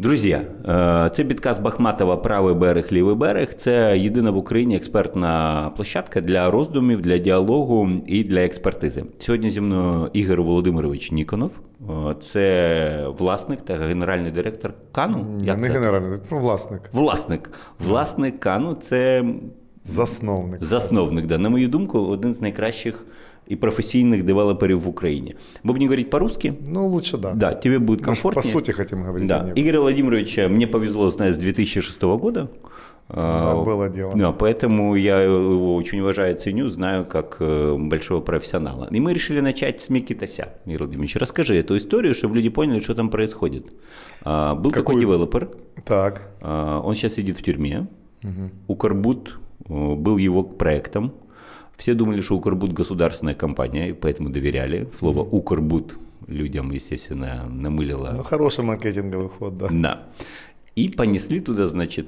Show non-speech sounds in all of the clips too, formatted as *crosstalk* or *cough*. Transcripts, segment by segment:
Друзі, е, це підказ Бахматова Правий берег, лівий берег. Це єдина в Україні експертна площадка для роздумів, для діалогу і для експертизи. Сьогодні зі мною Ігор Володимирович Ніконов. Е, це власник та генеральний директор Кану. Як Не це? генеральний, власник. Власник. Власник Кану це засновник. Засновник, да. На мою думку, один з найкращих и профессийных девелоперов в Украине. Будем говорить по-русски? Ну, лучше да. Да, тебе будет комфортнее. Мы по сути хотим говорить. Да. Игорь Владимирович, мне повезло знать с 2006 года. Да, было дело. Да, поэтому я его очень уважаю, ценю, знаю как э, большого профессионала. И мы решили начать с Микитася. Игорь Владимирович, расскажи эту историю, чтобы люди поняли, что там происходит. А, был Какую? такой девелопер. Так. А, он сейчас сидит в тюрьме. Угу. Укрбут э, был его проектом. Все думали, что Укрбуд государственная компания, и поэтому доверяли. Слово Укрбуд людям, естественно, намылило. Ну, хороший маркетинговый ход, да. Да. И понесли туда, значит,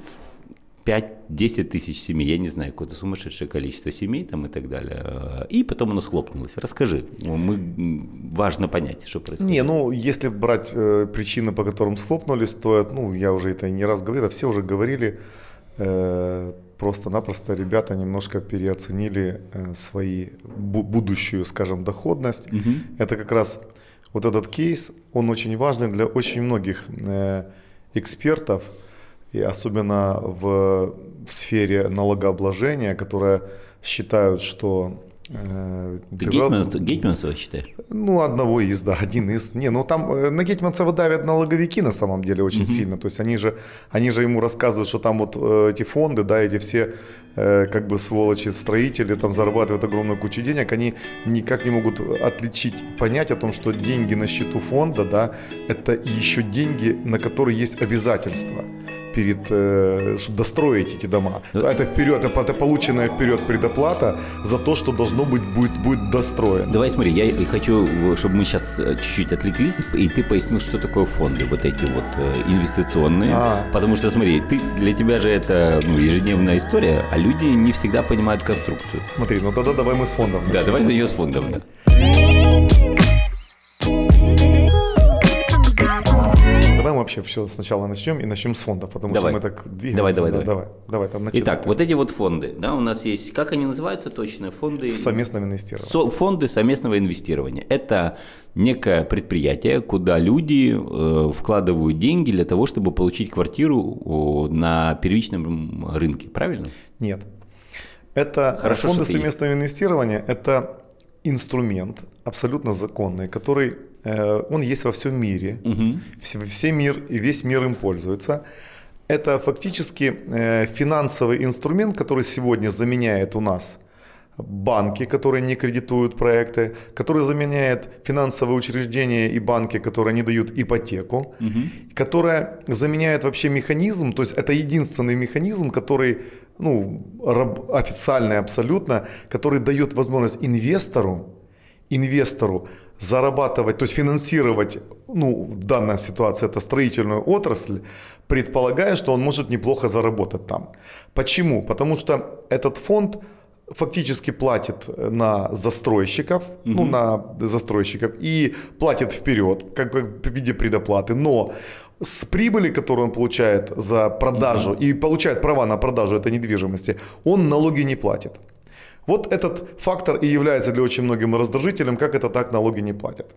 5-10 тысяч семей, я не знаю, какое-то сумасшедшее количество семей там и так далее. И потом оно схлопнулось. Расскажи, мы, важно понять, что происходит. Не, ну, если брать э, причины, по которым схлопнулись, то, ну, я уже это не раз говорил, а все уже говорили, э, просто-напросто ребята немножко переоценили э, свои будущую, скажем, доходность. Угу. Это как раз вот этот кейс, он очень важный для очень многих э, экспертов, и особенно в сфере налогообложения, которые считают, что Э, Ты Гетманцева, Гетманцева считаешь? Ну, одного из, да, один из. Не, ну там э, на Гетманцева давят налоговики на самом деле очень угу. сильно. То есть они же, они же ему рассказывают, что там вот э, эти фонды, да, эти все как бы сволочи строители там зарабатывают огромную кучу денег, они никак не могут отличить, понять о том, что деньги на счету фонда, да, это еще деньги, на которые есть обязательства перед, э, достроить эти дома. Ну, это вперед, это полученная вперед предоплата за то, что должно быть будет, будет достроено. Давай смотри, я хочу, чтобы мы сейчас э, чуть-чуть отвлеклись, и ты пояснил, что такое фонды, вот эти вот э, инвестиционные. А. Потому что, смотри, ты, для тебя же это ну, ежедневная история, а люди не всегда понимают конструкцию. Смотри, ну тогда давай мы с фондом начнем. Да, давай начнем с фондом, да. Вообще все сначала начнем и начнем с фондов, потому давай. что мы так двигаемся. Давай, давай, давай. Давай, давай там начинаем. Итак, вот эти вот фонды, да, у нас есть, как они называются точно? Фонды... Совместного инвестирования. Со, фонды совместного инвестирования. Это некое предприятие, куда люди э, вкладывают деньги для того, чтобы получить квартиру на первичном рынке, правильно? Нет. Это Хорошо, фонды совместного инвестирования, это инструмент абсолютно законный, который он есть во всем мире, угу. все, все мир и весь мир им пользуется. Это фактически э, финансовый инструмент, который сегодня заменяет у нас банки, которые не кредитуют проекты, который заменяет финансовые учреждения и банки, которые не дают ипотеку, угу. которая заменяет вообще механизм, то есть это единственный механизм, который ну, официальный абсолютно, который дает возможность инвестору, инвестору зарабатывать, то есть финансировать, ну, в данной ситуации это строительную отрасль, предполагая, что он может неплохо заработать там. Почему? Потому что этот фонд фактически платит на застройщиков, угу. ну, на застройщиков и платит вперед, как бы в виде предоплаты, но с прибыли, которую он получает за продажу угу. и получает права на продажу этой недвижимости, он налоги не платит. Вот этот фактор и является для очень многим раздражителем, как это так налоги не платят.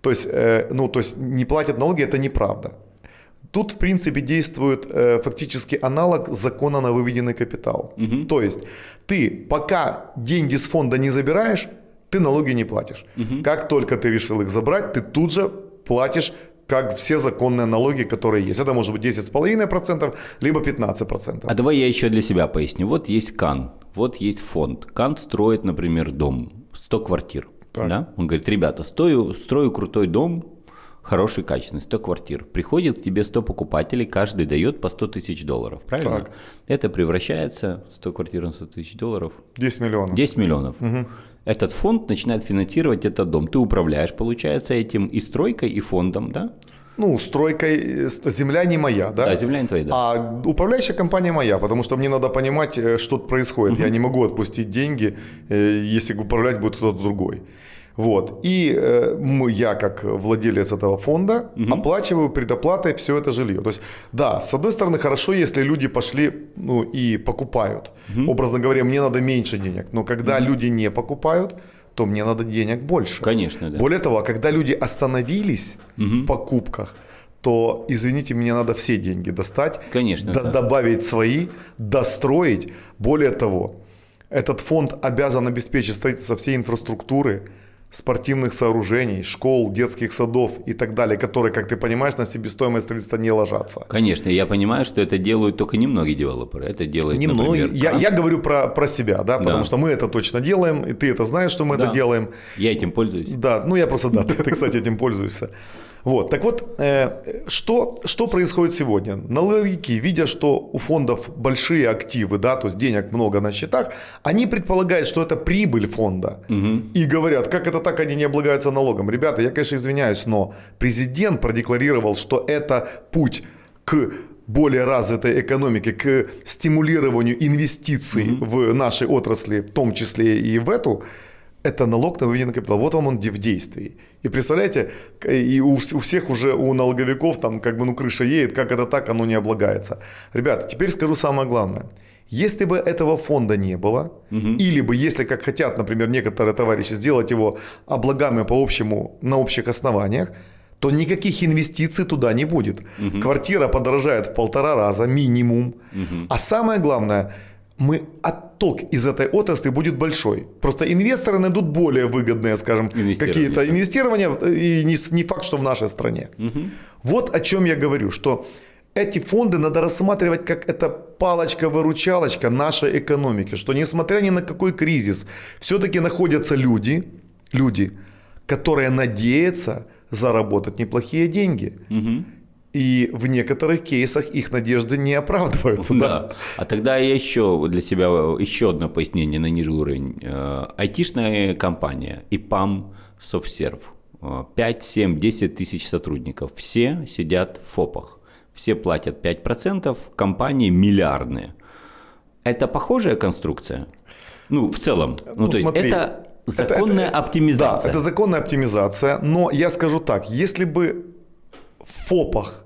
То есть, э, ну, то есть не платят налоги, это неправда. Тут, в принципе, действует э, фактически аналог закона на выведенный капитал. Угу. То есть ты пока деньги с фонда не забираешь, ты налоги не платишь. Угу. Как только ты решил их забрать, ты тут же платишь как все законные налоги, которые есть. Это может быть 10,5%, либо 15%. А давай я еще для себя поясню. Вот есть КАН, вот есть фонд. КАН строит, например, дом, 100 квартир. Так. Да? Он говорит, ребята, стою, строю крутой дом, хороший, качественный, 100 квартир. Приходит к тебе 100 покупателей, каждый дает по 100 тысяч долларов, правильно? Так. Это превращается, 100 квартир на 100 тысяч долларов. 10 миллионов. 10 миллионов. Угу. Этот фонд начинает финансировать этот дом. Ты управляешь, получается, этим и стройкой, и фондом, да? Ну, стройкой, земля не моя, да? Да, земля не твоя, да. А управляющая компания моя, потому что мне надо понимать, э, что происходит. Угу. Я не могу отпустить деньги, э, если управлять будет кто-то другой. Вот. И э, мы, я, как владелец этого фонда, угу. оплачиваю предоплатой все это жилье. То есть, да, с одной стороны, хорошо, если люди пошли ну, и покупают. Угу. Образно говоря, мне надо меньше денег. Но когда угу. люди не покупают, то мне надо денег больше. Конечно, да. Более того, когда люди остановились угу. в покупках, то, извините, мне надо все деньги достать, Конечно, д- да. добавить свои, достроить. Более того, этот фонд обязан обеспечить строительство всей инфраструктуры, спортивных сооружений, школ, детских садов и так далее, которые, как ты понимаешь, на себестоимость строительства не ложатся. Конечно, я понимаю, что это делают только немногие девелоперы. Это делают, немногие. Например, я, я говорю про, про себя, да, потому да. что мы это точно делаем, и ты это знаешь, что мы да. это делаем. Я этим пользуюсь. Да, ну я просто, да, ты, кстати, этим пользуешься. Вот, так вот, э, что, что происходит сегодня? Налоговики, видя, что у фондов большие активы, да, то есть денег много на счетах, они предполагают, что это прибыль фонда. Угу. И говорят, как это так, они не облагаются налогом. Ребята, я, конечно, извиняюсь, но президент продекларировал, что это путь к более развитой экономике, к стимулированию инвестиций угу. в нашей отрасли, в том числе и в эту, это налог на выведенный капитал. Вот вам он в действии. И представляете, и у, у всех уже, у налоговиков там как бы ну крыша едет, как это так, оно не облагается. Ребята, теперь скажу самое главное. Если бы этого фонда не было, угу. или бы, если, как хотят, например, некоторые товарищи, сделать его облагаемым по общему, на общих основаниях, то никаких инвестиций туда не будет. Угу. Квартира подорожает в полтора раза минимум. Угу. А самое главное – мы отток из этой отрасли будет большой. Просто инвесторы найдут более выгодные, скажем, какие-то инвестирования, и не, не факт, что в нашей стране. Угу. Вот о чем я говорю, что эти фонды надо рассматривать как это палочка-выручалочка нашей экономики, что несмотря ни на какой кризис, все-таки находятся люди, люди, которые надеются заработать неплохие деньги. Угу. И в некоторых кейсах их надежды не оправдываются. Да. да. А тогда я еще для себя еще одно пояснение на ниже уровень. Э, айтишная компания ИПАМ Софтсерв. 5, 7, 10 тысяч сотрудников. Все сидят в ФОПах. Все платят 5%, компании миллиардные. Это похожая конструкция? Ну, в целом. Ну, ну то смотри, есть это законная это, это, оптимизация. Да, это законная оптимизация. Но я скажу так, если бы ФОПах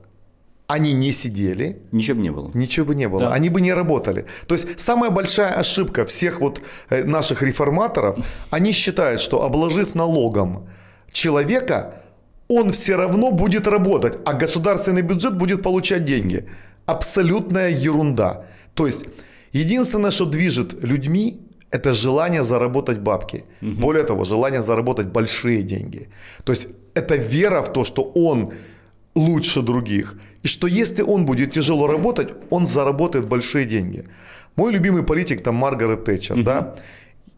они не сидели. Ничего бы не было. Ничего бы не было. Да. Они бы не работали. То есть самая большая ошибка всех вот э, наших реформаторов, они считают, что обложив налогом человека, он все равно будет работать, а государственный бюджет будет получать деньги. Абсолютная ерунда. То есть единственное, что движет людьми, это желание заработать бабки. Угу. Более того, желание заработать большие деньги. То есть это вера в то, что он лучше других. И что если он будет тяжело работать, он заработает большие деньги. Мой любимый политик там Маргарет Тэтчер, да,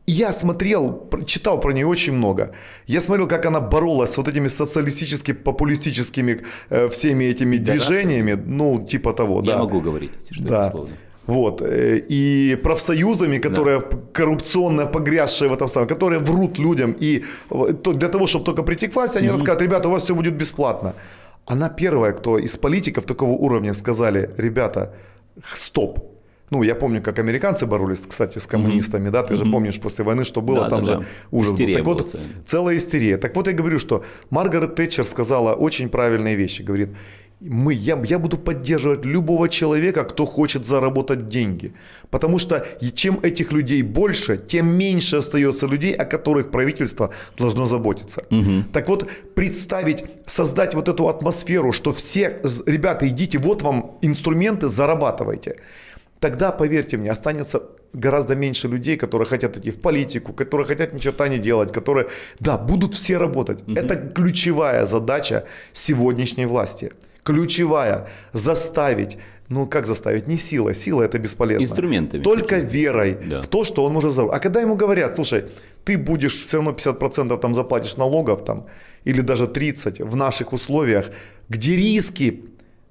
я смотрел, читал про нее очень много. Я смотрел, как она боролась с вот этими социалистическими, популистическими э, всеми этими да, движениями, да? ну, типа того, я да. Я могу говорить, что да. это. Вот. Э, и профсоюзами, которые да. коррупционно погрязшие в этом самом, которые врут людям. И для того, чтобы только прийти к власти, они mm-hmm. рассказывают, ребята, у вас все будет бесплатно. Она первая, кто из политиков такого уровня сказали, ребята, стоп. Ну, я помню, как американцы боролись, кстати, с коммунистами, mm-hmm. да, ты mm-hmm. же помнишь после войны, что было, да, там да, же да. ужас истерия был. Так вот, целая истерия. Так вот я говорю, что Маргарет Тэтчер сказала очень правильные вещи. Говорит, мы, я, я буду поддерживать любого человека, кто хочет заработать деньги. Потому что чем этих людей больше, тем меньше остается людей, о которых правительство должно заботиться. Угу. Так вот, представить, создать вот эту атмосферу, что все, ребята, идите, вот вам инструменты, зарабатывайте. Тогда, поверьте мне, останется гораздо меньше людей, которые хотят идти в политику, которые хотят ни черта не делать, которые, да, будут все работать. Угу. Это ключевая задача сегодняшней власти ключевая. Заставить. Ну, как заставить? Не сила. Сила это бесполезно. Инструментами. Только верой да. в то, что он может заработать. А когда ему говорят, слушай, ты будешь все равно 50% там заплатишь налогов там, или даже 30% в наших условиях, где риски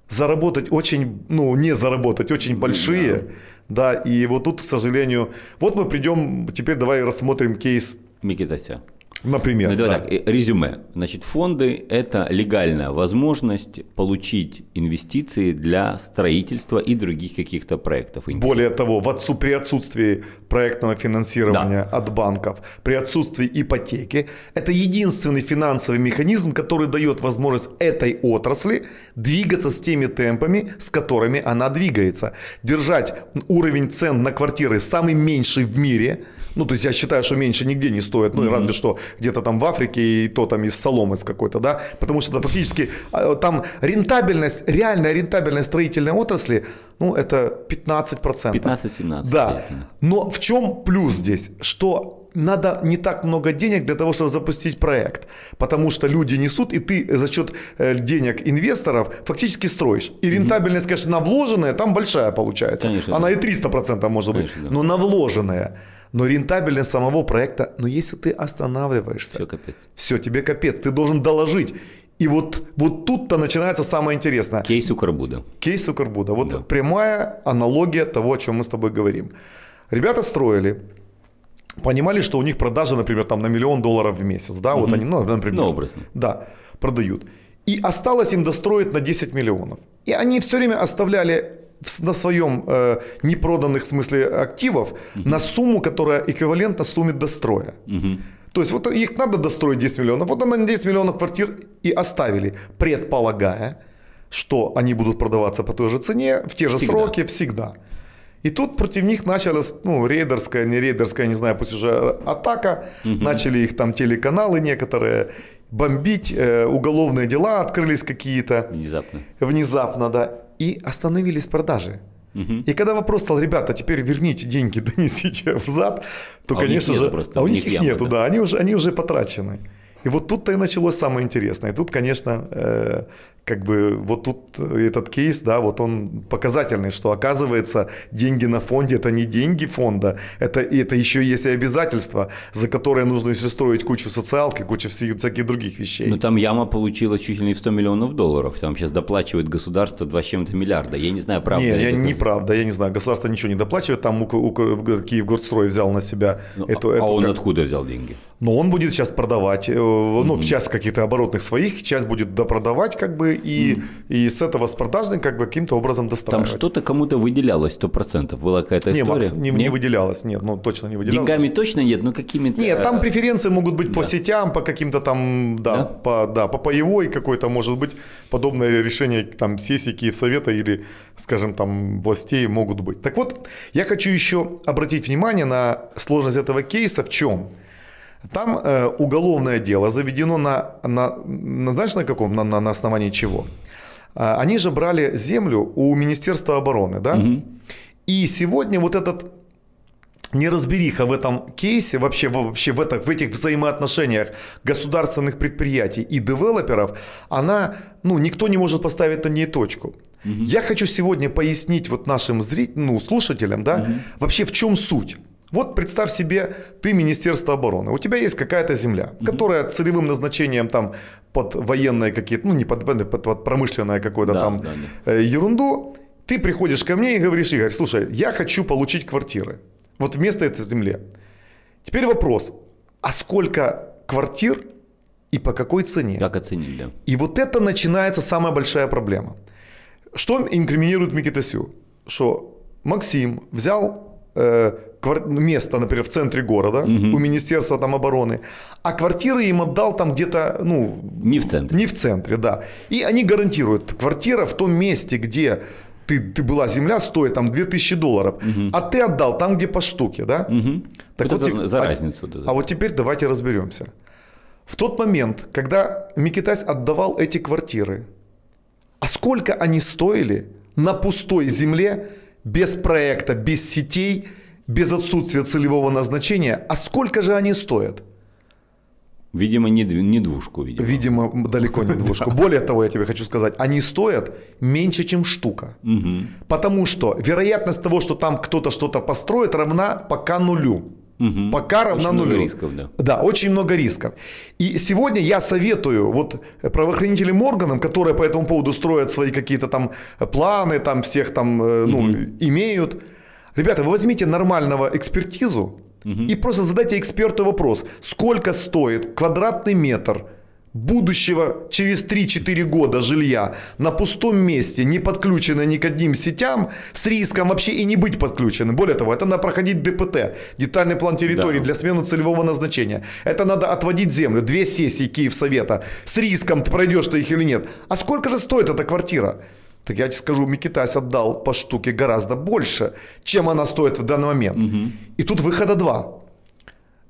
заработать очень, ну, не заработать, очень большие. Да. да, и вот тут, к сожалению, вот мы придем, теперь давай рассмотрим кейс Микитася. Например. Ну, да. так, резюме. Значит, фонды – это легальная возможность получить инвестиции для строительства и других каких-то проектов. Более того, в отцу, при отсутствии проектного финансирования да. от банков, при отсутствии ипотеки, это единственный финансовый механизм, который дает возможность этой отрасли двигаться с теми темпами, с которыми она двигается. Держать уровень цен на квартиры самый меньший в мире – ну, то есть я считаю, что меньше нигде не стоит, ну, mm-hmm. разве что где-то там в Африке и то там из соломы с какой-то, да, потому что это фактически а, там рентабельность, реальная рентабельность строительной отрасли, ну, это 15%. 15-17. Да. Но в чем плюс здесь? Что надо не так много денег для того, чтобы запустить проект. Потому что люди несут, и ты за счет э, денег инвесторов фактически строишь. И рентабельность, конечно, на вложенное там большая получается. Конечно, Она да. и 300% может Конечно, быть. Да. Но на вложенное. Но рентабельность самого проекта, но если ты останавливаешься, все, капец. все, тебе капец, ты должен доложить. И вот, вот тут-то начинается самое интересное. Кейс Укрбуда. Кейс Укрбуда. Вот да. прямая аналогия того, о чем мы с тобой говорим. Ребята строили, понимали, что у них продажи, например, там на миллион долларов в месяц, да, угу. вот они, ну, например, ну, образно. да, продают. И осталось им достроить на 10 миллионов. И они все время оставляли на своем э, непроданных в смысле активов угу. на сумму, которая эквивалентна сумме достроя. Угу. То есть вот их надо достроить 10 миллионов. Вот они 10 миллионов квартир и оставили, предполагая, что они будут продаваться по той же цене, в те же всегда. сроки, всегда. И тут против них началась, ну, рейдерская, не рейдерская, не знаю, пусть уже атака. Угу. Начали их там телеканалы некоторые бомбить, э, уголовные дела открылись какие-то. Внезапно. Внезапно, да и остановились продажи. И когда вопрос стал, ребята, теперь верните деньги, *laughs* донесите взад, то, а конечно же, просто, а у них, них нету, да, они уже, они уже потрачены. И вот тут-то и началось самое интересное. И тут, конечно, э, как бы вот тут этот кейс, да, вот он показательный, что оказывается деньги на фонде это не деньги фонда, это, это еще есть и обязательства, за которые нужно еще строить кучу социалки, кучу всяких других вещей. Ну там яма получила чуть ли не в 100 миллионов долларов, там сейчас доплачивает государство 2 с чем-то миллиарда, я не знаю, правда Не, я, не правда, я не знаю, государство ничего не доплачивает, там Киевгорстрой взял на себя ну, эту... А эту, он как... откуда взял деньги? Но он будет сейчас продавать, mm-hmm. ну, часть каких-то оборотных своих, часть будет допродавать, как бы, и, mm-hmm. и с этого с продажных, как бы, каким-то образом достраивать. Там что-то кому-то выделялось сто процентов, была какая-то не, история? Макс, не, не выделялось, нет, ну, точно не выделялось. Деньгами точно нет, но какими-то... Нет, там преференции могут быть да. по сетям, по каким-то там, да, да? по, да, по паевой какой-то, может быть, подобное решение там сессии Киевсовета или, скажем, там, властей могут быть. Так вот, я хочу еще обратить внимание на сложность этого кейса в чем? Там э, уголовное дело заведено на, на, на знаешь на каком, на, на, на основании чего? Э, они же брали землю у Министерства обороны, да? Угу. И сегодня вот этот неразбериха в этом кейсе, вообще, вообще в, это, в этих взаимоотношениях государственных предприятий и девелоперов, она, ну, никто не может поставить на ней точку. Угу. Я хочу сегодня пояснить вот нашим зрителям, ну, слушателям, да, угу. вообще в чем суть. Вот представь себе, ты Министерство обороны, у тебя есть какая-то земля, которая целевым назначением там под военные какие-то, ну не под, под, под промышленное какое-то да, там да, да. Э, ерунду, ты приходишь ко мне и говоришь, Игорь, слушай, я хочу получить квартиры, вот вместо этой земли. Теперь вопрос, а сколько квартир и по какой цене? Как оценить, да. И вот это начинается самая большая проблема. Что инкриминирует Микитасю? Что Максим взял э, место, например, в центре города угу. у Министерства там обороны, а квартиры им отдал там где-то, ну... Не в центре. Не в центре, да. И они гарантируют, квартира в том месте, где ты, ты была земля, стоит там 2000 долларов, угу. а ты отдал там, где по штуке, да? Угу. Так вот, вот это за а, разницу. Да, а вот теперь давайте разберемся. В тот момент, когда Микитась отдавал эти квартиры, а сколько они стоили на пустой земле, без проекта, без сетей, без отсутствия целевого назначения, а сколько же они стоят? Видимо, не, не двушку. Видимо. видимо, далеко не двушку. Более того, я тебе хочу сказать, они стоят меньше, чем штука. Потому что вероятность того, что там кто-то что-то построит, равна пока нулю. Угу. Пока равна очень нулю. Много рисков, да. Да, очень много рисков. И сегодня я советую вот правоохранителям органам, которые по этому поводу строят свои какие-то там планы, там всех там, ну, угу. имеют, Ребята, вы возьмите нормального экспертизу, Угу. И просто задайте эксперту вопрос, сколько стоит квадратный метр будущего через 3-4 года жилья на пустом месте, не подключенное ни к одним сетям, с риском вообще и не быть подключенным. Более того, это надо проходить ДПТ, детальный план территории да. для смены целевого назначения. Это надо отводить землю, две сессии Киевсовета, с риском, ты пройдешь ты их или нет. А сколько же стоит эта квартира? Так я тебе скажу, Микитась отдал по штуке гораздо больше, чем она стоит в данный момент. Угу. И тут выхода два.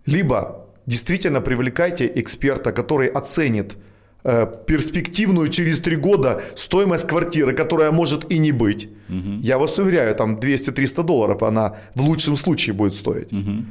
Либо действительно привлекайте эксперта, который оценит э, перспективную через три года стоимость квартиры, которая может и не быть. Угу. Я вас уверяю, там 200-300 долларов она в лучшем случае будет стоить. Угу.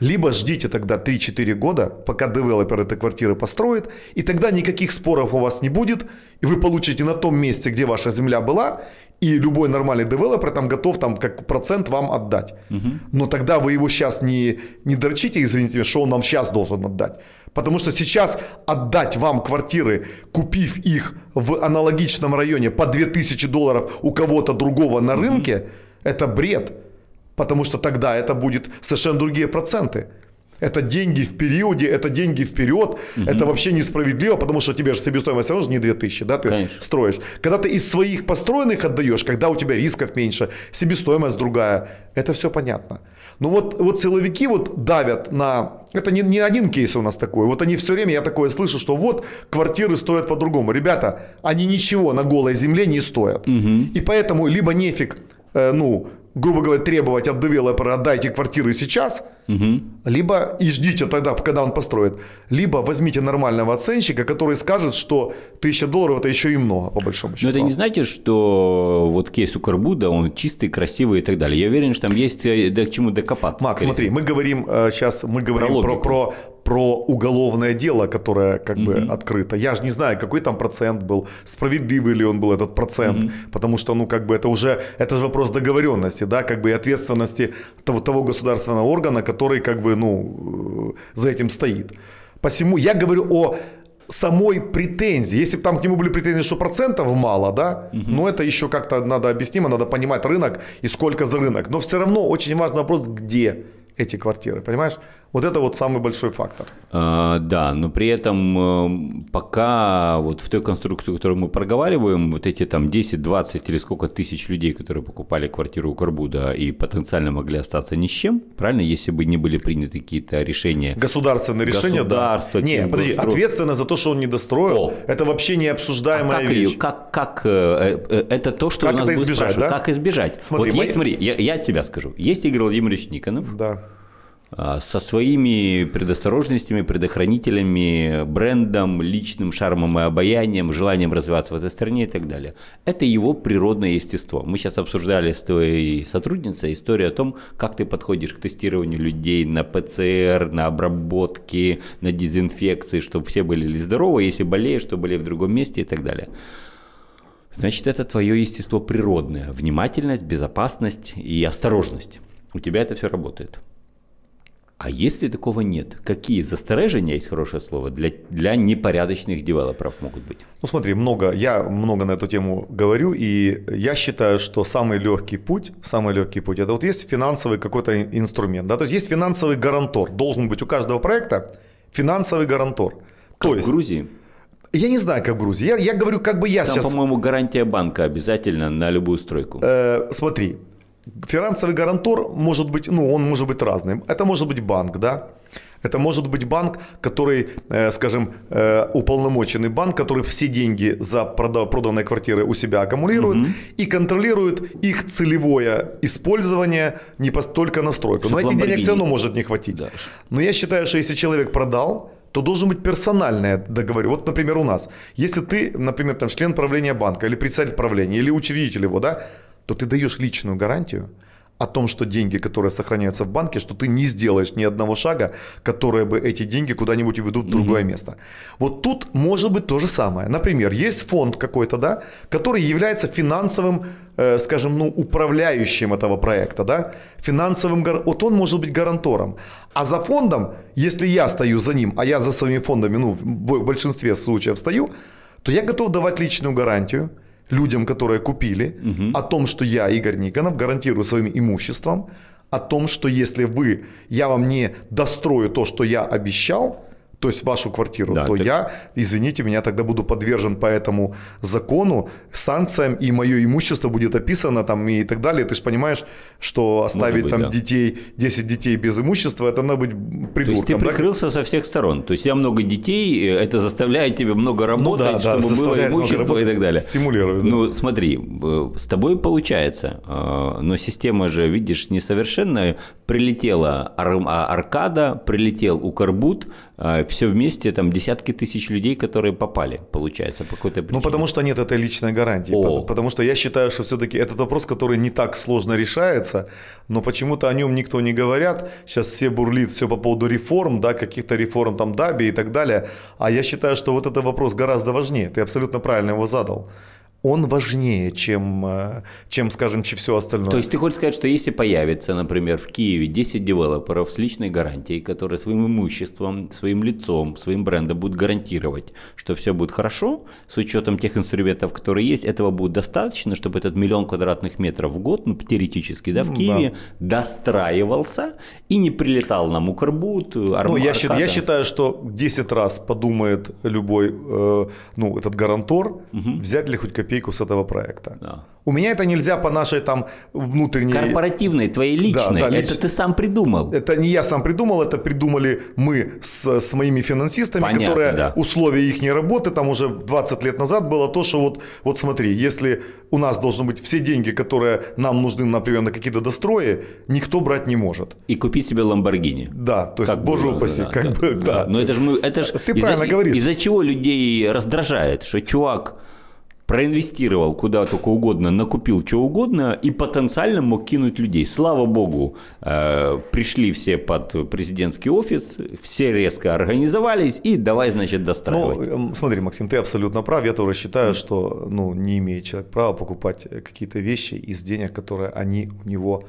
Либо ждите тогда 3-4 года, пока девелопер этой квартиры построит, и тогда никаких споров у вас не будет, и вы получите на том месте, где ваша земля была, и любой нормальный девелопер там готов там как процент вам отдать. Угу. Но тогда вы его сейчас не, не дрочите, извините, что он нам сейчас должен отдать. Потому что сейчас отдать вам квартиры, купив их в аналогичном районе по 2000 долларов у кого-то другого на рынке, это бред. Потому что тогда это будет совершенно другие проценты. Это деньги в периоде, это деньги вперед. Угу. Это вообще несправедливо, потому что тебе же себестоимость все равно не 2000, да, ты Конечно. строишь. Когда ты из своих построенных отдаешь, когда у тебя рисков меньше, себестоимость другая, это все понятно. Ну вот, вот силовики вот давят на... Это не, не один кейс у нас такой. Вот они все время, я такое слышу, что вот квартиры стоят по-другому. Ребята, они ничего на голой земле не стоят. Угу. И поэтому либо нефиг, э, ну, грубо говоря, требовать от девелопера отдайте квартиры сейчас, угу. либо и ждите тогда, когда он построит, либо возьмите нормального оценщика, который скажет, что тысяча долларов это еще и много, по большому счету. Но это не значит, что вот кейс у Карбуда, он чистый, красивый и так далее. Я уверен, что там есть э, да, к чему докопаться. Макс, скорее. смотри, мы говорим сейчас, э, мы говорим про, про, про, про уголовное дело, которое как бы угу. открыто. Я же не знаю, какой там процент был, справедливый ли он был этот процент, угу. потому что, ну, как бы это уже, это же вопрос договоренности, да, как бы и ответственности того, того государственного органа, который как бы, ну, э, за этим стоит. Посему я говорю о самой претензии. Если бы там к нему были претензии, что процентов мало, да, угу. ну это еще как-то надо объяснимо, надо понимать рынок и сколько за рынок. Но все равно очень важный вопрос, где эти квартиры, понимаешь? Вот это вот самый большой фактор. А, да, но при этом э, пока вот в той конструкции, которую мы проговариваем, вот эти там 10, 20 или сколько тысяч людей, которые покупали квартиру у Карбуда и потенциально могли остаться ни с чем, правильно, если бы не были приняты какие-то решения? Государственные решения, Государство, да. Не, подожди, стро... ответственность за то, что он не достроил, О. это вообще необсуждаемая а как вещь. Ее, как, как э, э, это то, что как у нас это избежать, да? Как избежать? Смотри, вот мы... есть, смотри, я, я от тебя скажу. Есть Игорь Владимирович Никонов. Да со своими предосторожностями, предохранителями, брендом, личным шармом и обаянием, желанием развиваться в этой стране и так далее. Это его природное естество. Мы сейчас обсуждали с твоей сотрудницей историю о том, как ты подходишь к тестированию людей на ПЦР, на обработки, на дезинфекции, чтобы все были здоровы, если болеют, чтобы были в другом месте и так далее. Значит, это твое естество природное. Внимательность, безопасность и осторожность. У тебя это все работает. А если такого нет, какие засторожения, есть хорошее слово, для, для непорядочных девелоперов могут быть? Ну смотри, много, я много на эту тему говорю, и я считаю, что самый легкий путь, самый легкий путь, это вот есть финансовый какой-то инструмент, да, то есть есть финансовый гарантор, должен быть у каждого проекта финансовый гарантор. Как то есть, в Грузии? Я не знаю, как в Грузии. Я, я говорю, как бы я Там, сейчас... по-моему, гарантия банка обязательно на любую стройку. Э, смотри, Финансовый гарантор может быть, ну, он может быть разным. Это может быть банк, да, это может быть банк, который, э, скажем, э, уполномоченный банк, который все деньги за проданные квартиры у себя аккумулирует угу. и контролирует их целевое использование не только на стройку. Но этих денег все равно может не хватить. Да. Но я считаю, что если человек продал, то должен быть персональное договор. Вот, например, у нас. Если ты, например, там, член правления банка или председатель правления или учредитель его, да, то ты даешь личную гарантию о том, что деньги, которые сохраняются в банке, что ты не сделаешь ни одного шага, которые бы эти деньги куда-нибудь уведут в другое угу. место. Вот тут может быть то же самое. Например, есть фонд какой-то, да, который является финансовым, э, скажем, ну, управляющим этого проекта, да, финансовым, вот он может быть гарантором. А за фондом, если я стою за ним, а я за своими фондами, ну, в большинстве случаев стою, то я готов давать личную гарантию – людям, которые купили, угу. о том, что я, Игорь Никонов, гарантирую своим имуществом о том, что если вы, я вам не дострою то, что я обещал, то есть вашу квартиру, да, то так... я, извините меня, тогда буду подвержен по этому закону санкциям, и мое имущество будет описано там и так далее. Ты же понимаешь, что оставить быть, там да. детей, 10 детей без имущества, это надо быть придурком. То есть ты да? прикрылся со всех сторон. То есть я много детей, э, это заставляет тебя много работать, ну, да, чтобы да, было имущество и так далее. Стимулирует. Да. Ну смотри, э, с тобой получается, э, но система же, видишь, несовершенная. Прилетела а, аркада, прилетел Укрбуд, а, все вместе там десятки тысяч людей, которые попали, получается, по какой-то причине. Ну, потому что нет этой личной гарантии. О. Потому что я считаю, что все-таки этот вопрос, который не так сложно решается, но почему-то о нем никто не говорят. Сейчас все бурлит все по поводу реформ, да, каких-то реформ там Даби и так далее. А я считаю, что вот этот вопрос гораздо важнее. Ты абсолютно правильно его задал он важнее, чем, э, чем, скажем, чем все остальное. То есть ты хочешь сказать, что если появится, например, в Киеве 10 девелоперов с личной гарантией, которые своим имуществом, своим лицом, своим брендом будут гарантировать, что все будет хорошо, с учетом тех инструментов, которые есть, этого будет достаточно, чтобы этот миллион квадратных метров в год, ну, теоретически, да, в Киеве да. достраивался и не прилетал на Укрбуд, Арм, ну, я, считаю, я считаю, что 10 раз подумает любой, э, ну, этот гарантор, угу. взять ли хоть копейку копейку с этого проекта. Да. У меня это нельзя по нашей там внутренней... Корпоративной, твоей личной. Да, да, лич... Это ты сам придумал. Это не я сам придумал, это придумали мы с, с моими финансистами, Понятно, которые да. условия их работы, там уже 20 лет назад было то, что вот, вот смотри, если у нас должны быть все деньги, которые нам нужны, например, на какие-то дострои, никто брать не может. И купить себе Ламборгини. Да, то есть, как боже было, упаси, да, как да, бы, да. да. Но это же мы, это ж Ты правильно говоришь. Из-за чего людей раздражает, что чувак проинвестировал куда только угодно, накупил что угодно и потенциально мог кинуть людей. Слава богу, э, пришли все под президентский офис, все резко организовались и давай, значит, достраивать. Ну, эм, смотри, Максим, ты абсолютно прав. Я тоже считаю, что ну, не имеет человек права покупать какие-то вещи из денег, которые они у него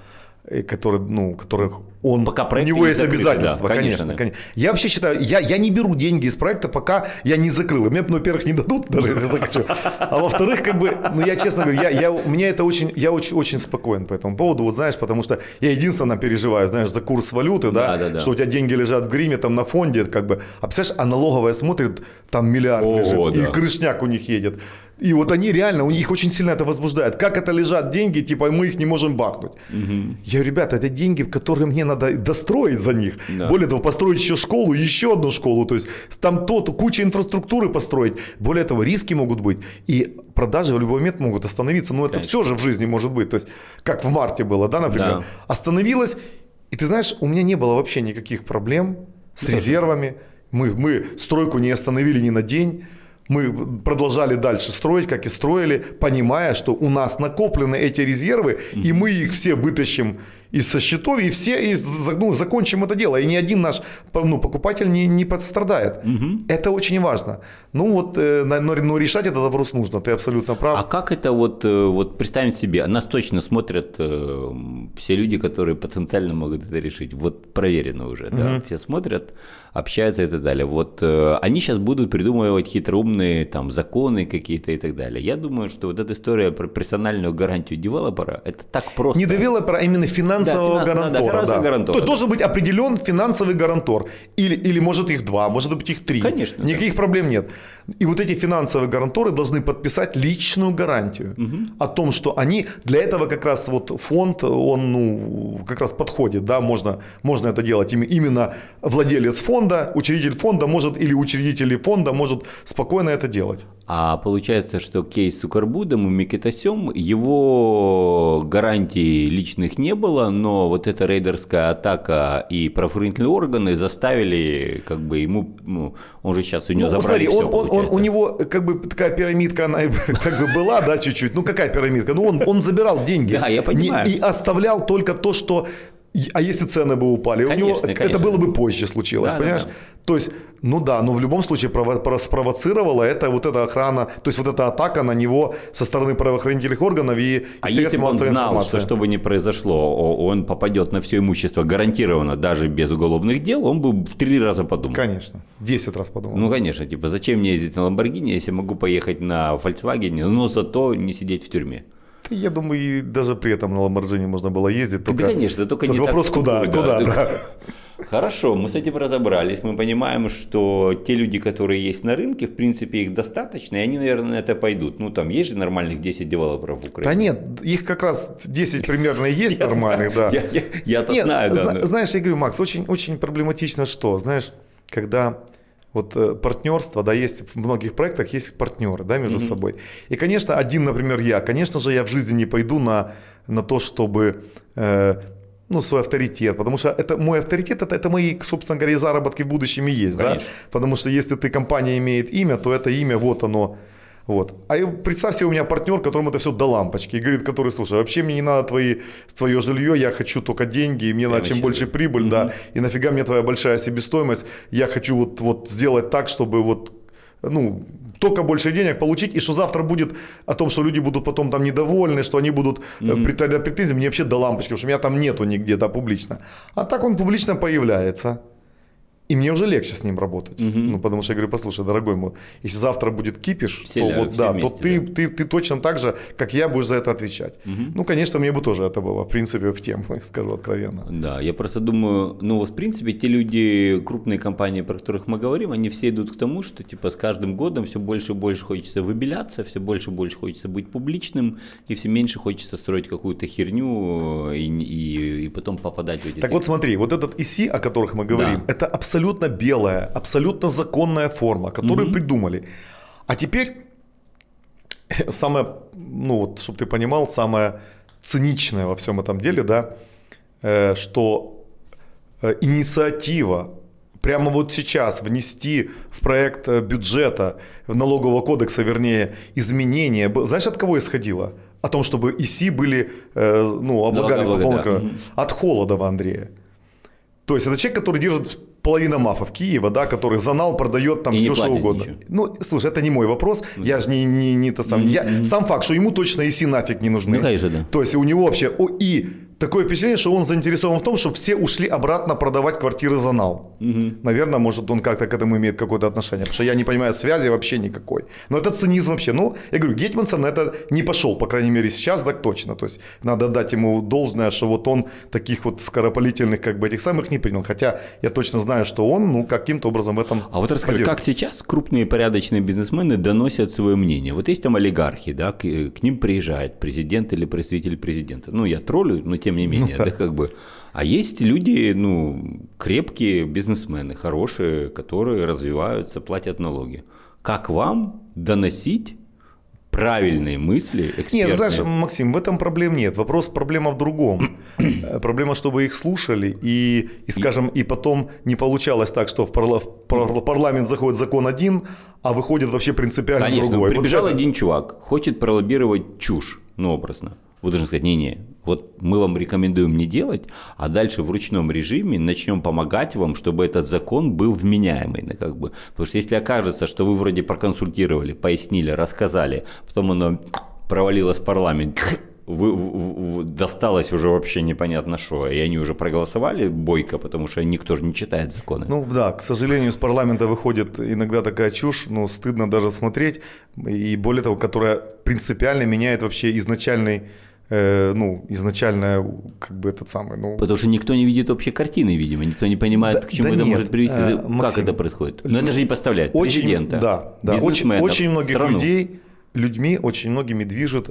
которые, ну, которых он, пока у него есть закрыты, обязательства, да, конечно, конечно, конечно. Я вообще считаю, я, я не беру деньги из проекта, пока я не закрыл. Мне, ну, во-первых, не дадут, *laughs* даже если захочу. А во-вторых, как бы, ну, я честно говорю, я, я, мне это очень, я очень, очень спокоен по этому поводу, вот знаешь, потому что я единственно переживаю, знаешь, за курс валюты, да, да, да, да. что у тебя деньги лежат в гриме, там на фонде, как бы, а представляешь, а налоговая смотрит, там миллиард О, лежит, да. и крышняк у них едет. И вот они реально, у них очень сильно это возбуждает. Как это лежат деньги, типа мы их не можем бахнуть. Угу. Я говорю, ребята, это деньги, которые мне надо достроить за них. Да. Более того, построить еще школу, еще одну школу. То есть там то, куча инфраструктуры построить. Более того, риски могут быть. И продажи в любой момент могут остановиться. Но это Конечно. все же в жизни может быть. То есть как в марте было, да, например. Да. Остановилась. И ты знаешь, у меня не было вообще никаких проблем с да. резервами. Мы, мы стройку не остановили ни на день мы продолжали дальше строить, как и строили, понимая, что у нас накоплены эти резервы, и мы их все вытащим из со счетов, и все и, ну, закончим это дело. И ни один наш ну, покупатель не, не пострадает. Угу. Это очень важно. Ну вот, э, но, но решать этот вопрос нужно, ты абсолютно прав. А как это вот, э, вот представим себе, нас точно смотрят э, все люди, которые потенциально могут это решить. Вот проверено уже, угу. да, все смотрят, общаются и так далее. Вот э, они сейчас будут придумывать хитроумные там законы какие-то и так далее. Я думаю, что вот эта история про персональную гарантию девелопера, это так просто. Не девелопера, а именно финансового да, гарантора. Да, финансового да. гарантора. То есть должен быть определен финансовый гарантор. Или, или может их два, может быть их три. Конечно. Никаких да. проблем нет. И вот эти финансовые гаранторы должны подписать личную гарантию угу. о том, что они для этого как раз вот фонд, он ну, как раз подходит, да, можно, можно это делать. Именно владелец фонда, учредитель фонда может или учредитель фонда может спокойно это делать. А получается, что кейс с Укрбудом и Микитасем, его гарантий личных не было, но вот эта рейдерская атака и правоохранительные органы заставили как бы ему, ну, он же сейчас у него ну, забрали смотри, все, он, он, у него как бы такая пирамидка, она *laughs* как бы была, да, чуть-чуть. Ну какая пирамидка? Ну он, он забирал деньги. Да, я понимаю. и оставлял только то, что а если цены бы упали, конечно, у него конечно. это было бы позже случилось, да, понимаешь? Да, да. То есть, ну да, но в любом случае прово- спровоцировала это вот эта охрана, то есть вот эта атака на него со стороны правоохранительных органов и А если бы он знал, информации. что, что бы ни произошло, он попадет на все имущество гарантированно, даже без уголовных дел, он бы в три раза подумал. Конечно, десять раз подумал. Ну, конечно, типа, зачем мне ездить на Ламборгини, если могу поехать на Volkswagen, но зато не сидеть в тюрьме. Я думаю, и даже при этом на Ламборджини можно было ездить. Только, да, конечно, только, только не вопрос, так куда, да, куда, да. да. Хорошо, мы с этим разобрались. Мы понимаем, что те люди, которые есть на рынке, в принципе, их достаточно, и они, наверное, на это пойдут. Ну, там есть же нормальных 10 девелоперов в Украине. Да нет, их как раз 10 примерно есть *laughs* нормальных, да. Я-то знаю, да. Знаешь, я говорю, Макс, очень проблематично что, знаешь, когда вот э, партнерство, да, есть в многих проектах есть партнеры, да, между mm-hmm. собой. И, конечно, один, например, я, конечно же, я в жизни не пойду на, на то, чтобы э, ну, свой авторитет, потому что это мой авторитет, это, это мои, собственно говоря, заработки в будущем и есть, Конечно. да, потому что если ты компания имеет имя, то это имя, вот оно, вот. А представь себе, у меня партнер, которому это все до лампочки. И говорит, который, слушай, вообще мне не надо твои, твое жилье, я хочу только деньги, и мне я надо чем больше прибыль, угу. да. И нафига мне твоя большая себестоимость. Я хочу вот, вот сделать так, чтобы вот ну, только больше денег получить, и что завтра будет о том, что люди будут потом там недовольны, что они будут mm-hmm. претензии, мне вообще до лампочки, потому что меня там нету нигде, да, публично. А так он публично появляется. И мне уже легче с ним работать. Угу. Ну, потому что я говорю, послушай, дорогой мой, если завтра будет кипиш, все, то, вот, да, вместе, то ты, да. ты, ты точно так же, как я, будешь за это отвечать. Угу. Ну, конечно, мне бы тоже это было, в принципе, в тему, *laughs* скажу откровенно. Да, я просто думаю, ну, в принципе, те люди, крупные компании, про которых мы говорим, они все идут к тому, что, типа, с каждым годом все больше и больше хочется выбеляться, все больше и больше хочется быть публичным, и все меньше хочется строить какую-то херню и, и, и потом попадать в эти... Так вот смотри, вот этот ИСИ, о которых мы говорим, да. это абсолютно абсолютно белая, абсолютно законная форма, которую mm придумали. А теперь самое, ну вот, чтобы ты понимал, самое циничное во всем этом деле, да, э, что э, инициатива прямо вот сейчас внести в проект э, бюджета, в налогового кодекса, вернее, изменения, знаешь, от кого исходило? О том, чтобы ИСИ были, ну, облагались по полному да. От Холодова Андрея. То есть это человек, который держит половина мафов Киева, да, который занал, продает там и все, что угодно. Ничего. Ну, слушай, это не мой вопрос. Ну, я же не, не, не то сам. Mm-hmm. Я, сам факт, что ему точно ИСИ нафиг не нужны. Ну, конечно, да. То есть у него вообще... О, и такое впечатление, что он заинтересован в том, чтобы все ушли обратно продавать квартиры за нал. Угу. Наверное, может, он как-то к этому имеет какое-то отношение, потому что я не понимаю связи вообще никакой. Но это цинизм вообще. Ну, я говорю, Гетмансон на это не пошел, по крайней мере, сейчас так точно. То есть надо дать ему должное, что вот он таких вот скоропалительных как бы этих самых не принял. Хотя я точно знаю, что он, ну, каким-то образом в этом А вот расскажи, как сейчас крупные порядочные бизнесмены доносят свое мнение? Вот есть там олигархи, да, к, к ним приезжает президент или представитель президента. Ну, я троллю, но тем не менее, ну, да, как бы. А есть люди, ну, крепкие бизнесмены, хорошие, которые развиваются, платят налоги. Как вам доносить правильные мысли экспертные. Нет, знаешь, Максим, в этом проблем нет. Вопрос, проблема в другом. *clears throat* Проблема, чтобы их слушали и, и скажем, и потом не получалось так, что в, парла, в парламент заходит закон один, а выходит вообще принципиально Конечно, другой. Прибежал вот один чувак, хочет пролоббировать чушь, ну, образно. Вы должны сказать, не-не, вот мы вам рекомендуем не делать, а дальше в ручном режиме начнем помогать вам, чтобы этот закон был вменяемый. Как бы. Потому что если окажется, что вы вроде проконсультировали, пояснили, рассказали, потом оно провалилось в парламент, вы, вы, досталось уже вообще непонятно что, и они уже проголосовали бойко, потому что никто же не читает законы. Ну да, к сожалению, из парламента выходит иногда такая чушь, ну стыдно даже смотреть, и более того, которая принципиально меняет вообще изначальный э, ну, изначально, как бы этот самый, ну... Потому что никто не видит общей картины, видимо, никто не понимает, да, к чему да это нет, может привести, э, как Максим, это происходит. Но это же не поставляет очень, президента, Да, да, очень, очень многих страну. людей, людьми очень многими движет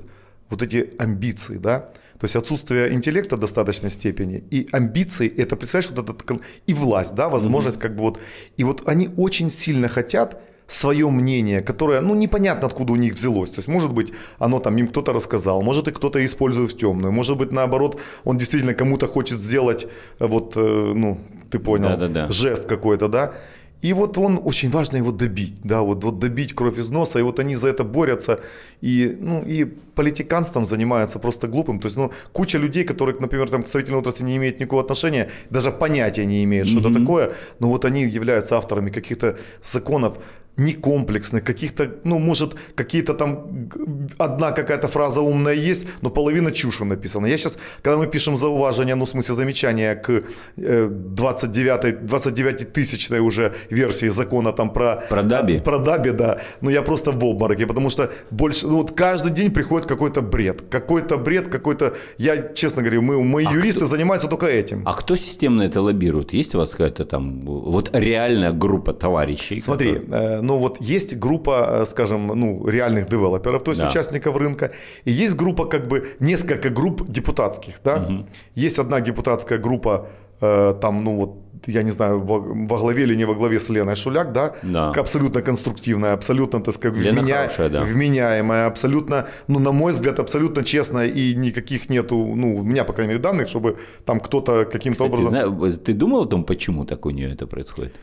вот эти амбиции, да, то есть отсутствие интеллекта в достаточной степени и амбиции, это, представляешь, вот этот, и власть, да, возможность mm-hmm. как бы вот, и вот они очень сильно хотят, свое мнение, которое, ну, непонятно откуда у них взялось. То есть, может быть, оно там им кто-то рассказал, может, и кто-то использует в темную, может быть, наоборот, он действительно кому-то хочет сделать, э, вот, э, ну, ты понял, да, да, да. жест какой-то, да. И вот он, очень важно его добить, да, вот, вот добить кровь из носа, и вот они за это борются, и, ну, и политиканством занимаются просто глупым, то есть, ну, куча людей, которые, например, там к строительной отрасли не имеют никакого отношения, даже понятия не имеют, что mm-hmm. это такое, но вот они являются авторами каких-то законов, некомплексных, каких-то, ну, может, какие-то там, одна какая-то фраза умная есть, но половина чуши написана. Я сейчас, когда мы пишем зауважение, ну, в смысле замечания к 29, 29 тысячной уже версии закона там про... Про Даби? Про Даби, да. Ну, я просто в обмороке, потому что больше, ну, вот каждый день приходит какой-то бред. Какой-то бред, какой-то... Я, честно говорю, мы, мои а юристы кто... занимаются только этим. А кто системно это лоббирует? Есть у вас какая-то там, вот реальная группа товарищей? Смотри, которые... э, ну вот есть группа, э, скажем, ну, реальных девелоперов, то есть да. участников рынка, и есть группа, как бы, несколько групп депутатских, да? Угу. Есть одна депутатская группа, э, там, ну вот, я не знаю, во главе или не во главе с Леной Шуляк, да, да. абсолютно конструктивная, абсолютно, так сказать, вменя... хорошая, да. вменяемая, абсолютно, ну, на мой взгляд, абсолютно честная, и никаких нету, ну, у меня, по крайней мере, данных, чтобы там кто-то каким-то образом... Знаешь, ты думал о том, почему так у нее это происходит?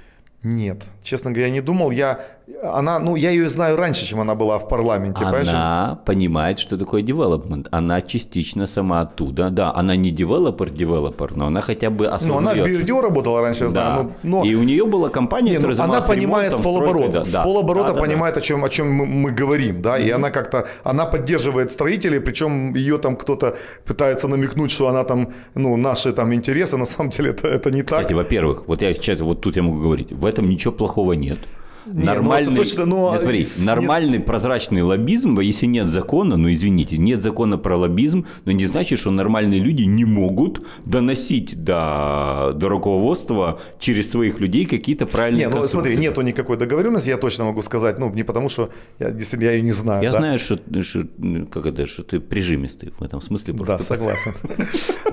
Нет, честно говоря, я не думал. Я, она, ну, я ее знаю раньше, чем она была в парламенте. Она понимаешь? понимает, что такое development. Она частично сама оттуда. Да, она не девелопер-девелопер, но она хотя бы осознает. Ну, она в BRDO работала раньше, я знаю. Да. Но, но... И у нее была компания, не, которая ну, Она понимает с полоборота. Да, с полоборота да, понимает, да. О, чем, о чем мы, мы говорим. Да, mm-hmm. и она как-то, она поддерживает строителей, причем ее там кто-то пытается намекнуть, что она там, ну, наши там интересы, на самом деле это, это не Кстати, так. Кстати, во-первых, вот я сейчас, вот тут я могу говорить, в этом ничего плохого нет. Не, нормальный, ну точно, но... смотри, с... нормальный нет... прозрачный лоббизм, если нет закона, ну извините, нет закона про лоббизм, но не значит, что нормальные люди не могут доносить до, до руководства через своих людей какие-то правильные Не, ну смотри, нету никакой договоренности, я точно могу сказать, ну не потому, что я действительно я ее не знаю. Я да? знаю, что, что, как это, что ты прижимистый в этом смысле. Да, согласен. *laughs*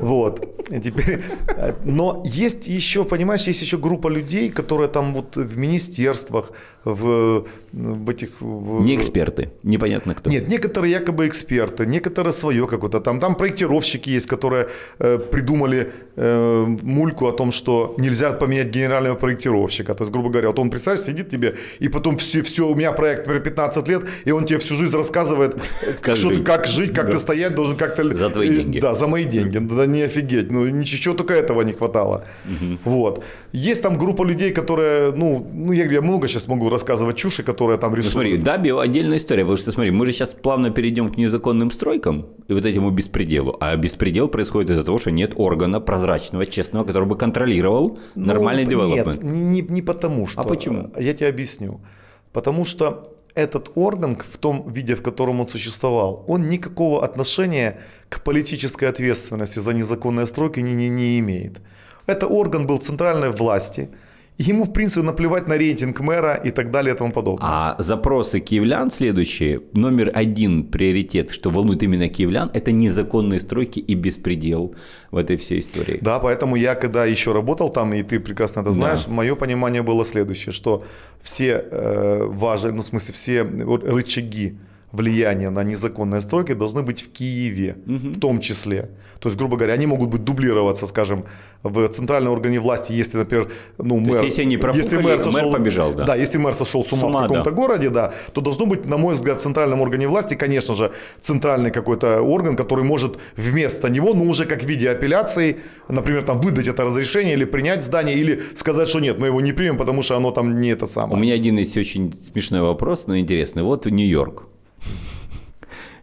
Вот. Теперь, но есть еще, понимаешь, есть еще группа людей, которые там вот в министерствах, в, в этих... В... Не эксперты, непонятно кто. Нет, некоторые якобы эксперты, некоторые свое какое-то там. Там проектировщики есть, которые э, придумали э, мульку о том, что нельзя поменять генерального проектировщика. То есть, грубо говоря, вот он, представь, сидит тебе, и потом все, все у меня проект, например, 15 лет, и он тебе всю жизнь рассказывает, как, что, жить. как жить, как да. ты стоять должен, как-то... За твои деньги. Да, за мои деньги. Да не офигеть. Ну, ничего только этого не хватало. Угу. Вот. Есть там группа людей, которые, ну, ну я, я много сейчас могу рассказывать чуши, которая там рисует. Ну, смотри, да, био отдельная история, потому что, смотри, мы же сейчас плавно перейдем к незаконным стройкам и вот этому беспределу. А беспредел происходит из-за того, что нет органа прозрачного, честного, который бы контролировал ну, нормальный девелопмент. Нет, не, не потому что. А почему? Я тебе объясню. Потому что этот орган в том виде, в котором он существовал, он никакого отношения к политической ответственности за незаконные стройки не, не, не имеет. Это орган был центральной власти – ему, в принципе, наплевать на рейтинг мэра и так далее и тому подобное. А запросы киевлян следующие. Номер один приоритет, что волнует именно киевлян, это незаконные стройки и беспредел в этой всей истории. Да, поэтому я, когда еще работал там, и ты прекрасно это знаешь, да. мое понимание было следующее, что все э, важные, ну, в смысле, все рычаги влияния на незаконные стройки должны быть в Киеве, угу. в том числе. То есть, грубо говоря, они могут быть дублироваться, скажем, в центральном органе власти, если, например, ну, мэр, если, они если мэр, сошел, мэр побежал, да. Да, если мэр сошел с ума, с ума в каком-то да. городе, да, то должно быть, на мой взгляд, в центральном органе власти, конечно же, центральный какой-то орган, который может вместо него, ну, уже как в виде апелляции, например, там, выдать это разрешение или принять здание, или сказать, что нет, мы его не примем, потому что оно там не это самое. У меня один есть очень смешной вопрос, но интересный. Вот Нью-Йорк.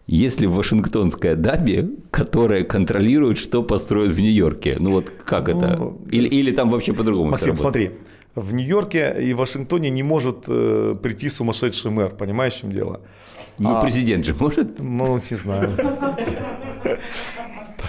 Если Вашингтонская Даби, которая контролирует, что построят в Нью-Йорке, ну вот как ну, это? Или, или там вообще по-другому? Максим, смотри, в Нью-Йорке и Вашингтоне не может э, прийти сумасшедший мэр, понимаешь, в чем дело? Ну, а, президент же может? Ну, не знаю.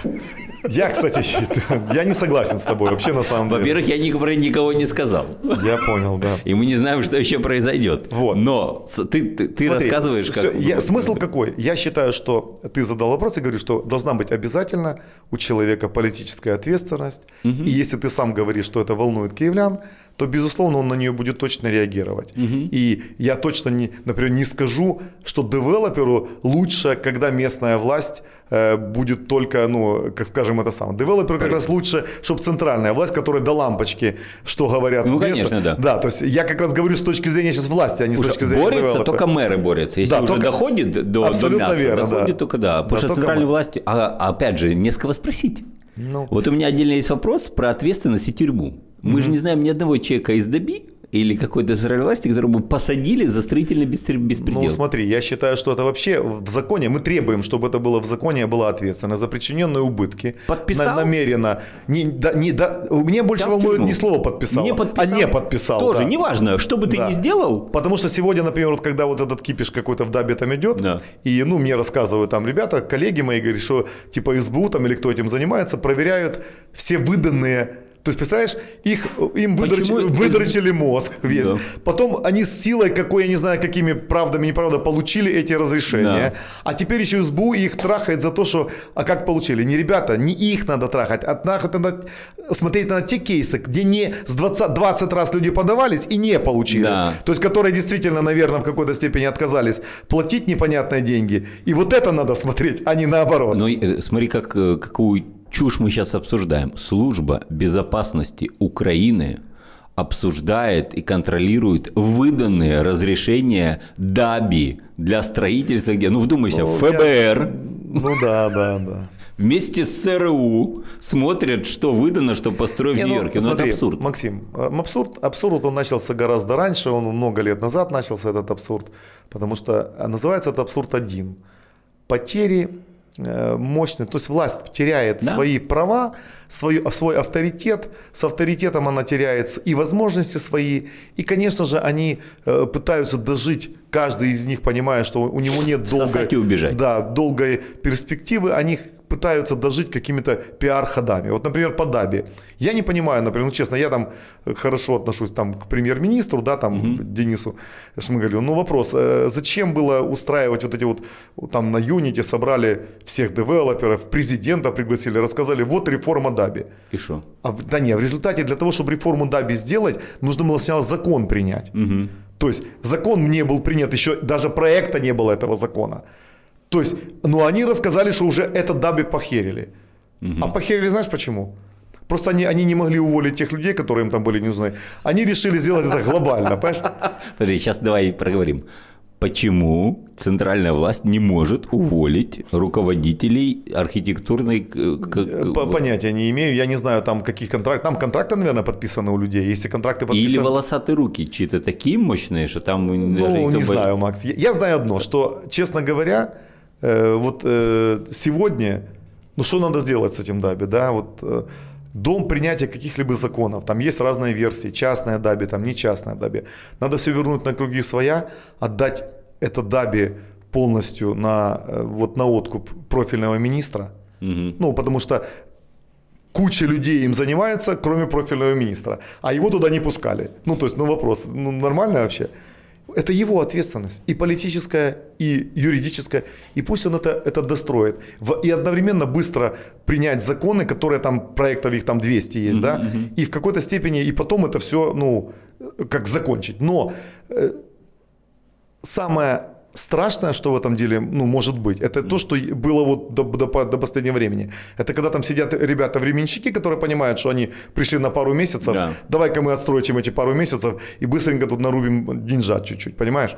*laughs* Я, кстати, *laughs* я не согласен с тобой вообще на самом деле. Во-первых, я никого, никого не сказал. Я понял, да. И мы не знаем, что еще произойдет. Вот. Но ты, ты, ты Смотри, рассказываешь, все, как... Я, смысл какой? Я считаю, что ты задал вопрос и говоришь, что должна быть обязательно у человека политическая ответственность. Угу. И если ты сам говоришь, что это волнует киевлян, то, безусловно, он на нее будет точно реагировать. Угу. И я точно, не, например, не скажу, что девелоперу лучше, когда местная власть э, будет только, ну, как скажем, это самое. Девелоперу как раз лучше, чтобы центральная власть, которая до лампочки, что говорят. Ну, конечно, да. Да, то есть я как раз говорю с точки зрения сейчас власти, а не с точки зрения Борются, девелопера. только мэры борются. Если да, уже только... доходит до, Абсолютно до мяса, верно, доходит да. только, да. Потому да, что центральной власти, а, опять же, не с кого спросить. Ну. Вот у меня отдельно есть вопрос про ответственность и тюрьму. Мы mm же не знаем ни одного человека из Доби, или какой-то центральной власти, которого бы посадили за строительный беспредел. Ну смотри, я считаю, что это вообще в законе, мы требуем, чтобы это было в законе, была ответственность за причиненные убытки. Подписал? На, намеренно. Не, да, не, да, мне больше Взял волнует не слово подписал, не подписал, а не подписал. Тоже, да. неважно, что бы ты да. ни сделал. Потому что сегодня, например, вот когда вот этот кипиш какой-то в Дабе там идет, да. и ну мне рассказывают там ребята, коллеги мои говорят, что типа СБУ там или кто этим занимается, проверяют все выданные то есть, представляешь, их, им выдрочили, выдрочили мозг весь. Да. Потом они с силой, какой, я не знаю, какими правдами, неправда, получили эти разрешения. Да. А теперь еще СБУ их трахает за то, что... А как получили? Не ребята, не их надо трахать, а надо смотреть на те кейсы, где не с 20, 20 раз люди подавались и не получили. Да. То есть, которые действительно, наверное, в какой-то степени отказались платить непонятные деньги. И вот это надо смотреть, а не наоборот. Ну, э, смотри, как, э, какую чушь мы сейчас обсуждаем. Служба безопасности Украины обсуждает и контролирует выданные разрешения ДАБИ для строительства, где, ну вдумайся, ну, ФБР. Я... Ну да, да, да. Вместе с ЦРУ смотрят, что выдано, что построить в Нью-Йорке. Ну, ну, это абсурд. Максим, абсурд, абсурд он начался гораздо раньше, он много лет назад начался этот абсурд, потому что называется этот абсурд один. Потери мощный, то есть власть теряет да? свои права, свой, свой авторитет, с авторитетом она теряет и возможности свои, и, конечно же, они э, пытаются дожить, каждый из них понимая, что у него нет долгой, убежать. Да, долгой перспективы, они пытаются дожить какими-то пиар-ходами. Вот, например, по Даби. Я не понимаю, например, ну честно, я там хорошо отношусь там, к премьер-министру, да, там, угу. Денису Шмыгалю. Ну вопрос, э, зачем было устраивать вот эти вот, там на Юните собрали всех девелоперов, президента пригласили, рассказали, вот реформа Даби. И что? А, да не, в результате для того, чтобы реформу Даби сделать, нужно было сначала закон принять. Угу. То есть закон не был принят, еще даже проекта не было этого закона. То есть, ну они рассказали, что уже этот даби похерили. Угу. А похерили знаешь почему? Просто они, они не могли уволить тех людей, которые им там были не нужны. Они решили сделать это глобально, понимаешь? Подожди, сейчас давай проговорим. Почему центральная власть не может уволить руководителей архитектурной... Понятия не имею. Я не знаю, там каких контрактов. Там контракты, наверное, подписаны у людей. Если контракты подписаны... Или волосатые руки чьи-то такие мощные, что там... Ну, не знаю, Макс. Я, я знаю одно, что, честно говоря, Э, вот э, сегодня, ну что надо сделать с этим даби, да, вот э, дом принятия каких-либо законов, там есть разные версии, частная даби, там не частная даби, надо все вернуть на круги своя, отдать это даби полностью на, вот на откуп профильного министра, угу. ну потому что куча людей им занимается, кроме профильного министра, а его туда не пускали. Ну, то есть, ну вопрос, ну нормально вообще? Это его ответственность, и политическая, и юридическая, и пусть он это, это достроит. И одновременно быстро принять законы, которые там, проектов их там 200 есть, mm-hmm. да, и в какой-то степени, и потом это все, ну, как закончить. Но э, самое страшное, что в этом деле ну, может быть, это то, что было вот до, до, до последнего времени. Это когда там сидят ребята-временщики, которые понимают, что они пришли на пару месяцев, да. давай-ка мы отстроим эти пару месяцев и быстренько тут нарубим деньжат чуть-чуть, понимаешь?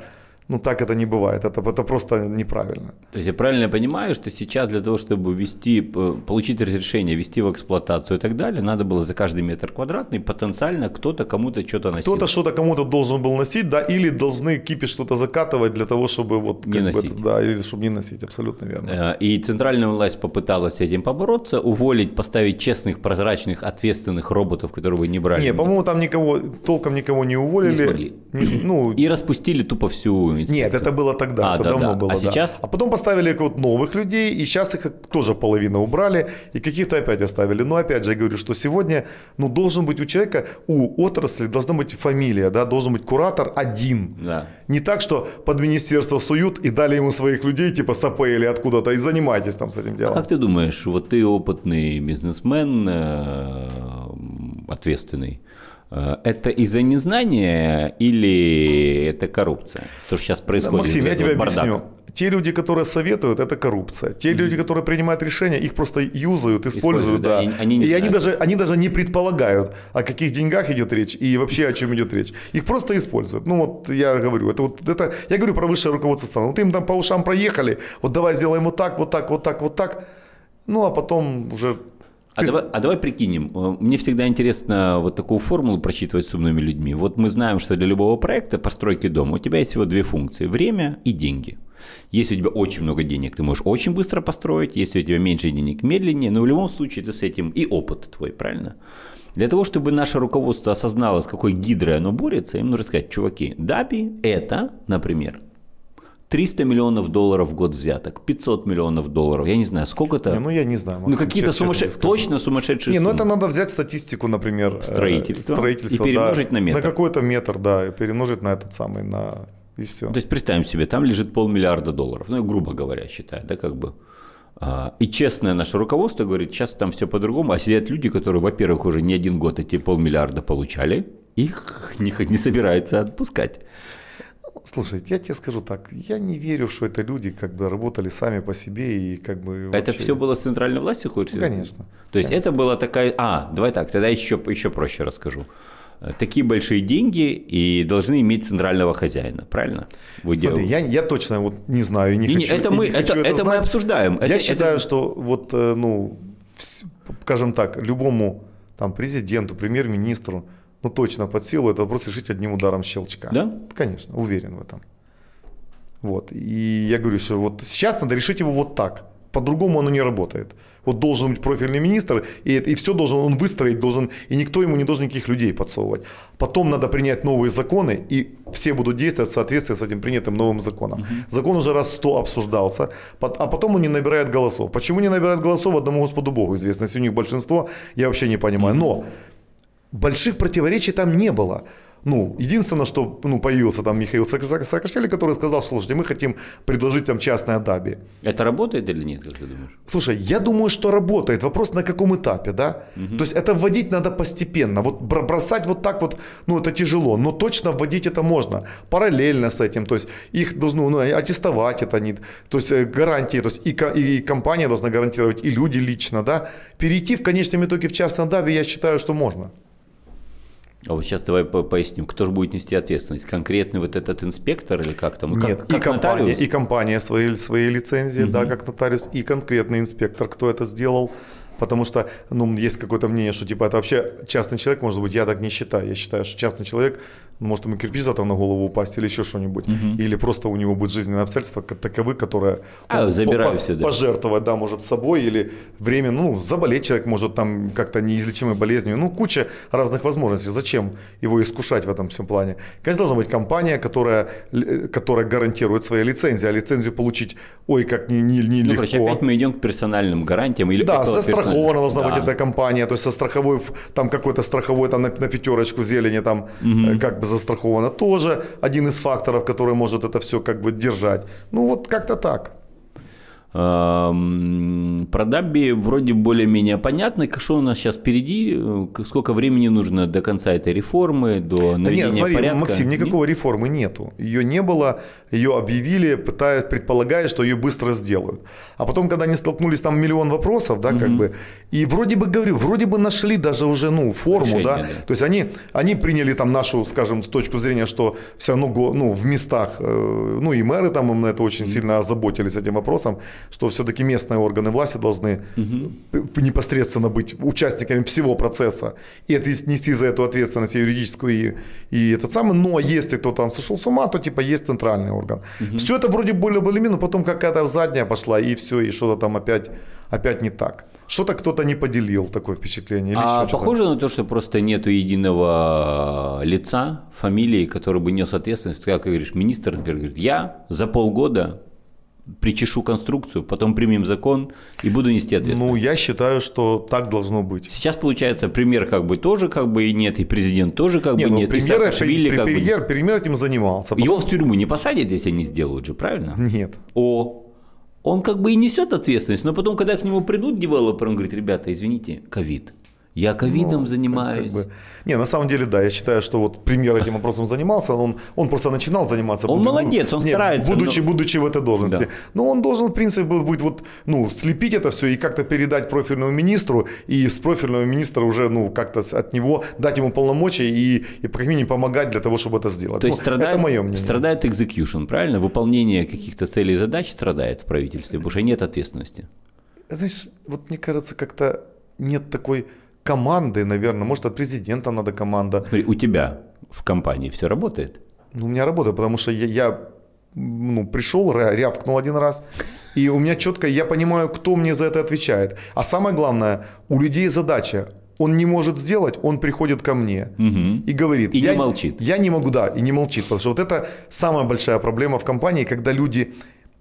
Ну, так это не бывает, это, это просто неправильно. То есть я правильно понимаю, что сейчас для того, чтобы ввести, получить разрешение, ввести в эксплуатацию и так далее, надо было за каждый метр квадратный потенциально кто-то кому-то что-то носить. Кто-то что-то кому-то должен был носить, да, или должны кипи что-то закатывать для того, чтобы вот... Не носить. Бы, да, или чтобы не носить, абсолютно верно. Э, и центральная власть попыталась с этим побороться, уволить, поставить честных, прозрачных, ответственных роботов, которые бы не брали. Не, по-моему, там никого, толком никого не уволили. Не смогли. Не, ну... И распустили тупо всю нет, это было тогда, а, это да, давно да. было. А да. сейчас? А потом поставили вот новых людей, и сейчас их тоже половина убрали, и каких-то опять оставили. Но опять же, я говорю, что сегодня ну, должен быть у человека, у отрасли должна быть фамилия, да, должен быть куратор один. Да. Не так, что под министерство суют и дали ему своих людей, типа САП или откуда-то, и занимайтесь там с этим делом. А как ты думаешь, вот ты опытный бизнесмен, э, ответственный, это из-за незнания или это коррупция? То, что сейчас происходит. Максим, я тебе бардак. объясню. Те люди, которые советуют, это коррупция. Те mm-hmm. люди, которые принимают решения, их просто юзают, используют, используют да. да. И, они, не и они, даже, они даже не предполагают, о каких деньгах идет речь и вообще о чем идет речь. Их просто используют. Ну вот я говорю, это вот это, я говорю про высшее руководство страны. Вот им там по ушам проехали, вот давай сделаем вот так, вот так, вот так, вот так. Ну а потом уже А, давай, а давай прикинем. Э, мне всегда интересно вот такую формулу прочитывать с умными людьми. Вот мы знаем, что для любого проекта постройки дома у тебя есть всего две функции – время и деньги. Если у тебя очень много денег, ты можешь очень быстро построить. Если у тебя меньше денег, медленнее. Но в любом случае ты с этим и опыт твой, правильно? Для того, чтобы наше руководство осознало, с какой гидрой оно борется, им нужно сказать, чуваки, Даби – это, например, 300 миллионов долларов в год взяток, 500 миллионов долларов, я не знаю, сколько это. Не, ну, я не знаю. Максим, ну, какие-то сумасшедшие, точно сумасшедшие Не, ну, это надо взять статистику, например. Э, строительства. Строительство, и перемножить да, на метр. На какой-то метр, да, и перемножить на этот самый, на... И все. То есть представим себе, там лежит полмиллиарда долларов, ну, грубо говоря, считаю, да, как бы. А, и честное наше руководство говорит, сейчас там все по-другому, а сидят люди, которые, во-первых, уже не один год эти полмиллиарда получали, их *laughs* не, не собираются отпускать. Слушай, я тебе скажу так, я не верю, что это люди как бы работали сами по себе и как бы... Вообще... Это все было с центральной власти хоть? Ну, конечно. То есть конечно. это была такая... А, давай так, тогда еще, еще проще расскажу. Такие большие деньги и должны иметь центрального хозяина, правильно? Вы Смотри, я, я точно вот не знаю, не, не хочу. Это мы, не это, это, это мы обсуждаем. Я это, считаю, это... что вот, э, ну, скажем так, любому там президенту, премьер-министру, ну точно под силу этот вопрос решить одним ударом щелчка. Да? Конечно, уверен в этом. Вот. И я говорю, что вот сейчас надо решить его вот так. По-другому оно не работает. Вот должен быть профильный министр, и, и все должен он выстроить, должен, и никто ему не должен никаких людей подсовывать. Потом надо принять новые законы, и все будут действовать в соответствии с этим принятым новым законом. Угу. Закон уже раз сто обсуждался, а потом он не набирает голосов. Почему не набирает голосов, одному Господу Богу известно. Если у них большинство, я вообще не понимаю. Но больших противоречий там не было. Ну, единственное, что ну, появился там Михаил Саакашвили, который сказал, слушайте, мы хотим предложить там частное даби. Это работает или нет, как ты думаешь? Слушай, я думаю, что работает. Вопрос на каком этапе, да? Угу. То есть это вводить надо постепенно. Вот бросать вот так вот, ну это тяжело, но точно вводить это можно. Параллельно с этим. То есть их должны ну, аттестовать это, не, то есть э, гарантии, то есть и, и компания должна гарантировать, и люди лично, да? Перейти в конечном итоге в частное даби, я считаю, что можно. А вот сейчас давай поясним, кто же будет нести ответственность? Конкретный вот этот инспектор или как там? Нет, как, как и, компания, и компания своей, своей лицензии, угу. да, как нотариус, и конкретный инспектор, кто это сделал. Потому что ну, есть какое-то мнение, что типа это вообще частный человек, может быть, я так не считаю. Я считаю, что частный человек может ему кирпич завтра на голову упасть или еще что-нибудь. Угу. Или просто у него будет жизненные обстоятельства таковы, которые а, забираю по- сюда. пожертвовать, да, может, собой или время, ну, заболеть человек может там как-то неизлечимой болезнью. Ну, куча разных возможностей. Зачем его искушать в этом всем плане? Конечно, должна быть компания, которая, которая гарантирует свои лицензии, а лицензию получить, ой, как не, не, не ну, легко. Короче, опять мы идем к персональным гарантиям. Или да, застрахована должна да. быть эта компания, то есть со страховой, там какой-то страховой там на, на пятерочку зелени там угу. как бы застраховано тоже один из факторов, который может это все как бы держать. Ну вот как-то так. Про Дабби вроде более-менее понятно. Что у нас сейчас впереди? Сколько времени нужно до конца этой реформы, до наведения да нет, смотри, порядка? Максим, никакой нет? реформы нету. Ее не было, ее объявили, пытаясь, предполагая, что ее быстро сделают. А потом, когда они столкнулись, там миллион вопросов, да, угу. как бы, и вроде бы, говорю, вроде бы нашли даже уже, ну, форму, Решение, да? да. То есть они, они приняли там нашу, скажем, с точки зрения, что все равно, ну, в местах, э, ну, и мэры там на это очень угу. сильно озаботились этим вопросом, что все-таки местные органы власти должны угу. непосредственно быть участниками всего процесса и нести за эту ответственность юридическую и, и этот самый. Но если кто там сошел с ума, то типа есть центральный орган. Угу. Все это вроде более более но потом какая-то задняя пошла и все, и что-то там опять, опять не так. Что-то кто-то не поделил, такое впечатление. Или а похоже на то, что просто нету единого лица, фамилии, который бы нес ответственность. Как говоришь, министр, например, говорит, я за полгода причешу конструкцию, потом примем закон и буду нести ответственность. Ну, я считаю, что так должно быть. Сейчас получается, премьер как бы тоже как бы и нет, и президент тоже как не, бы ну, нет. Премьер, и премьер, как премьер, бы... премьер этим занимался. Его в тюрьму не посадят, если не сделают же, правильно? Нет. О, он как бы и несет ответственность, но потом, когда к нему придут девелоперы, он говорит, ребята, извините, ковид. Я ковидом ну, занимаюсь. Как бы. Не, на самом деле, да, я считаю, что вот премьер этим вопросом занимался, он, он просто начинал заниматься. Он буд... молодец, он Нет, старается. Будучи, но... будучи в этой должности. Да. Но он должен, в принципе, был быть вот, ну, слепить это все и как-то передать профильному министру, и с профильного министра уже, ну, как-то от него дать ему полномочия и, и как минимум помогать для того, чтобы это сделать. То есть ну, страдает, это мое мнение. страдает execution, правильно? Выполнение каких-то целей и задач страдает в правительстве, потому что нет ответственности. Знаешь, вот мне кажется, как-то нет такой команды, наверное, может от президента надо команда. Смотри, у тебя в компании все работает? Ну, у меня работает, потому что я, я ну, пришел, рявкнул один раз, и у меня четко, я понимаю, кто мне за это отвечает. А самое главное, у людей задача, он не может сделать, он приходит ко мне угу. и говорит. И я, не молчит. Я не могу, да, и не молчит, потому что вот это самая большая проблема в компании, когда люди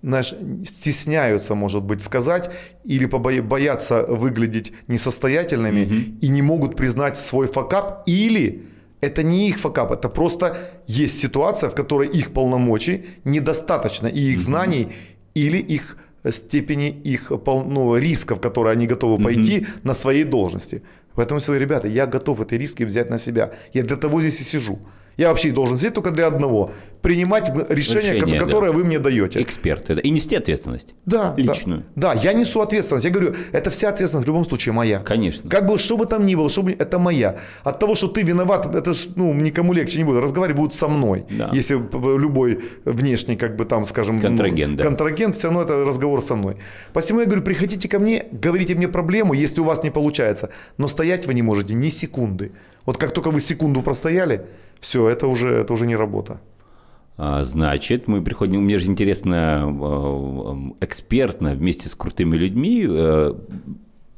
знаешь, стесняются, может быть, сказать или боятся выглядеть несостоятельными угу. и не могут признать свой факап или это не их факап, это просто есть ситуация, в которой их полномочий недостаточно, и их знаний, или их степени их ну, рисков, которые они готовы пойти mm на своей должности. Поэтому я говорю, ребята, я готов эти риски взять на себя. Я для того здесь и сижу. Я вообще должен сидеть только для одного. Принимать решение, решение которое да. вы мне даете. Эксперты. Да. И нести ответственность. Да. Личную. Да. да, я несу ответственность. Я говорю, это вся ответственность в любом случае моя. Конечно. Как бы, что бы там ни было, что бы, это моя. От того, что ты виноват, это ну, никому легче не будет. Разговаривать будут со мной. Да. Если любой внешний, как бы там, скажем, контрагент, ну, да. контрагент, все равно это разговор со мной. Посему я говорю, приходите ко мне, говорите мне проблему, если у вас не получается. Но стоять вы не можете ни секунды. Вот как только вы секунду простояли, все, это уже, это уже не работа. А, значит, мы приходим, мне же интересно э, экспертно вместе с крутыми людьми э,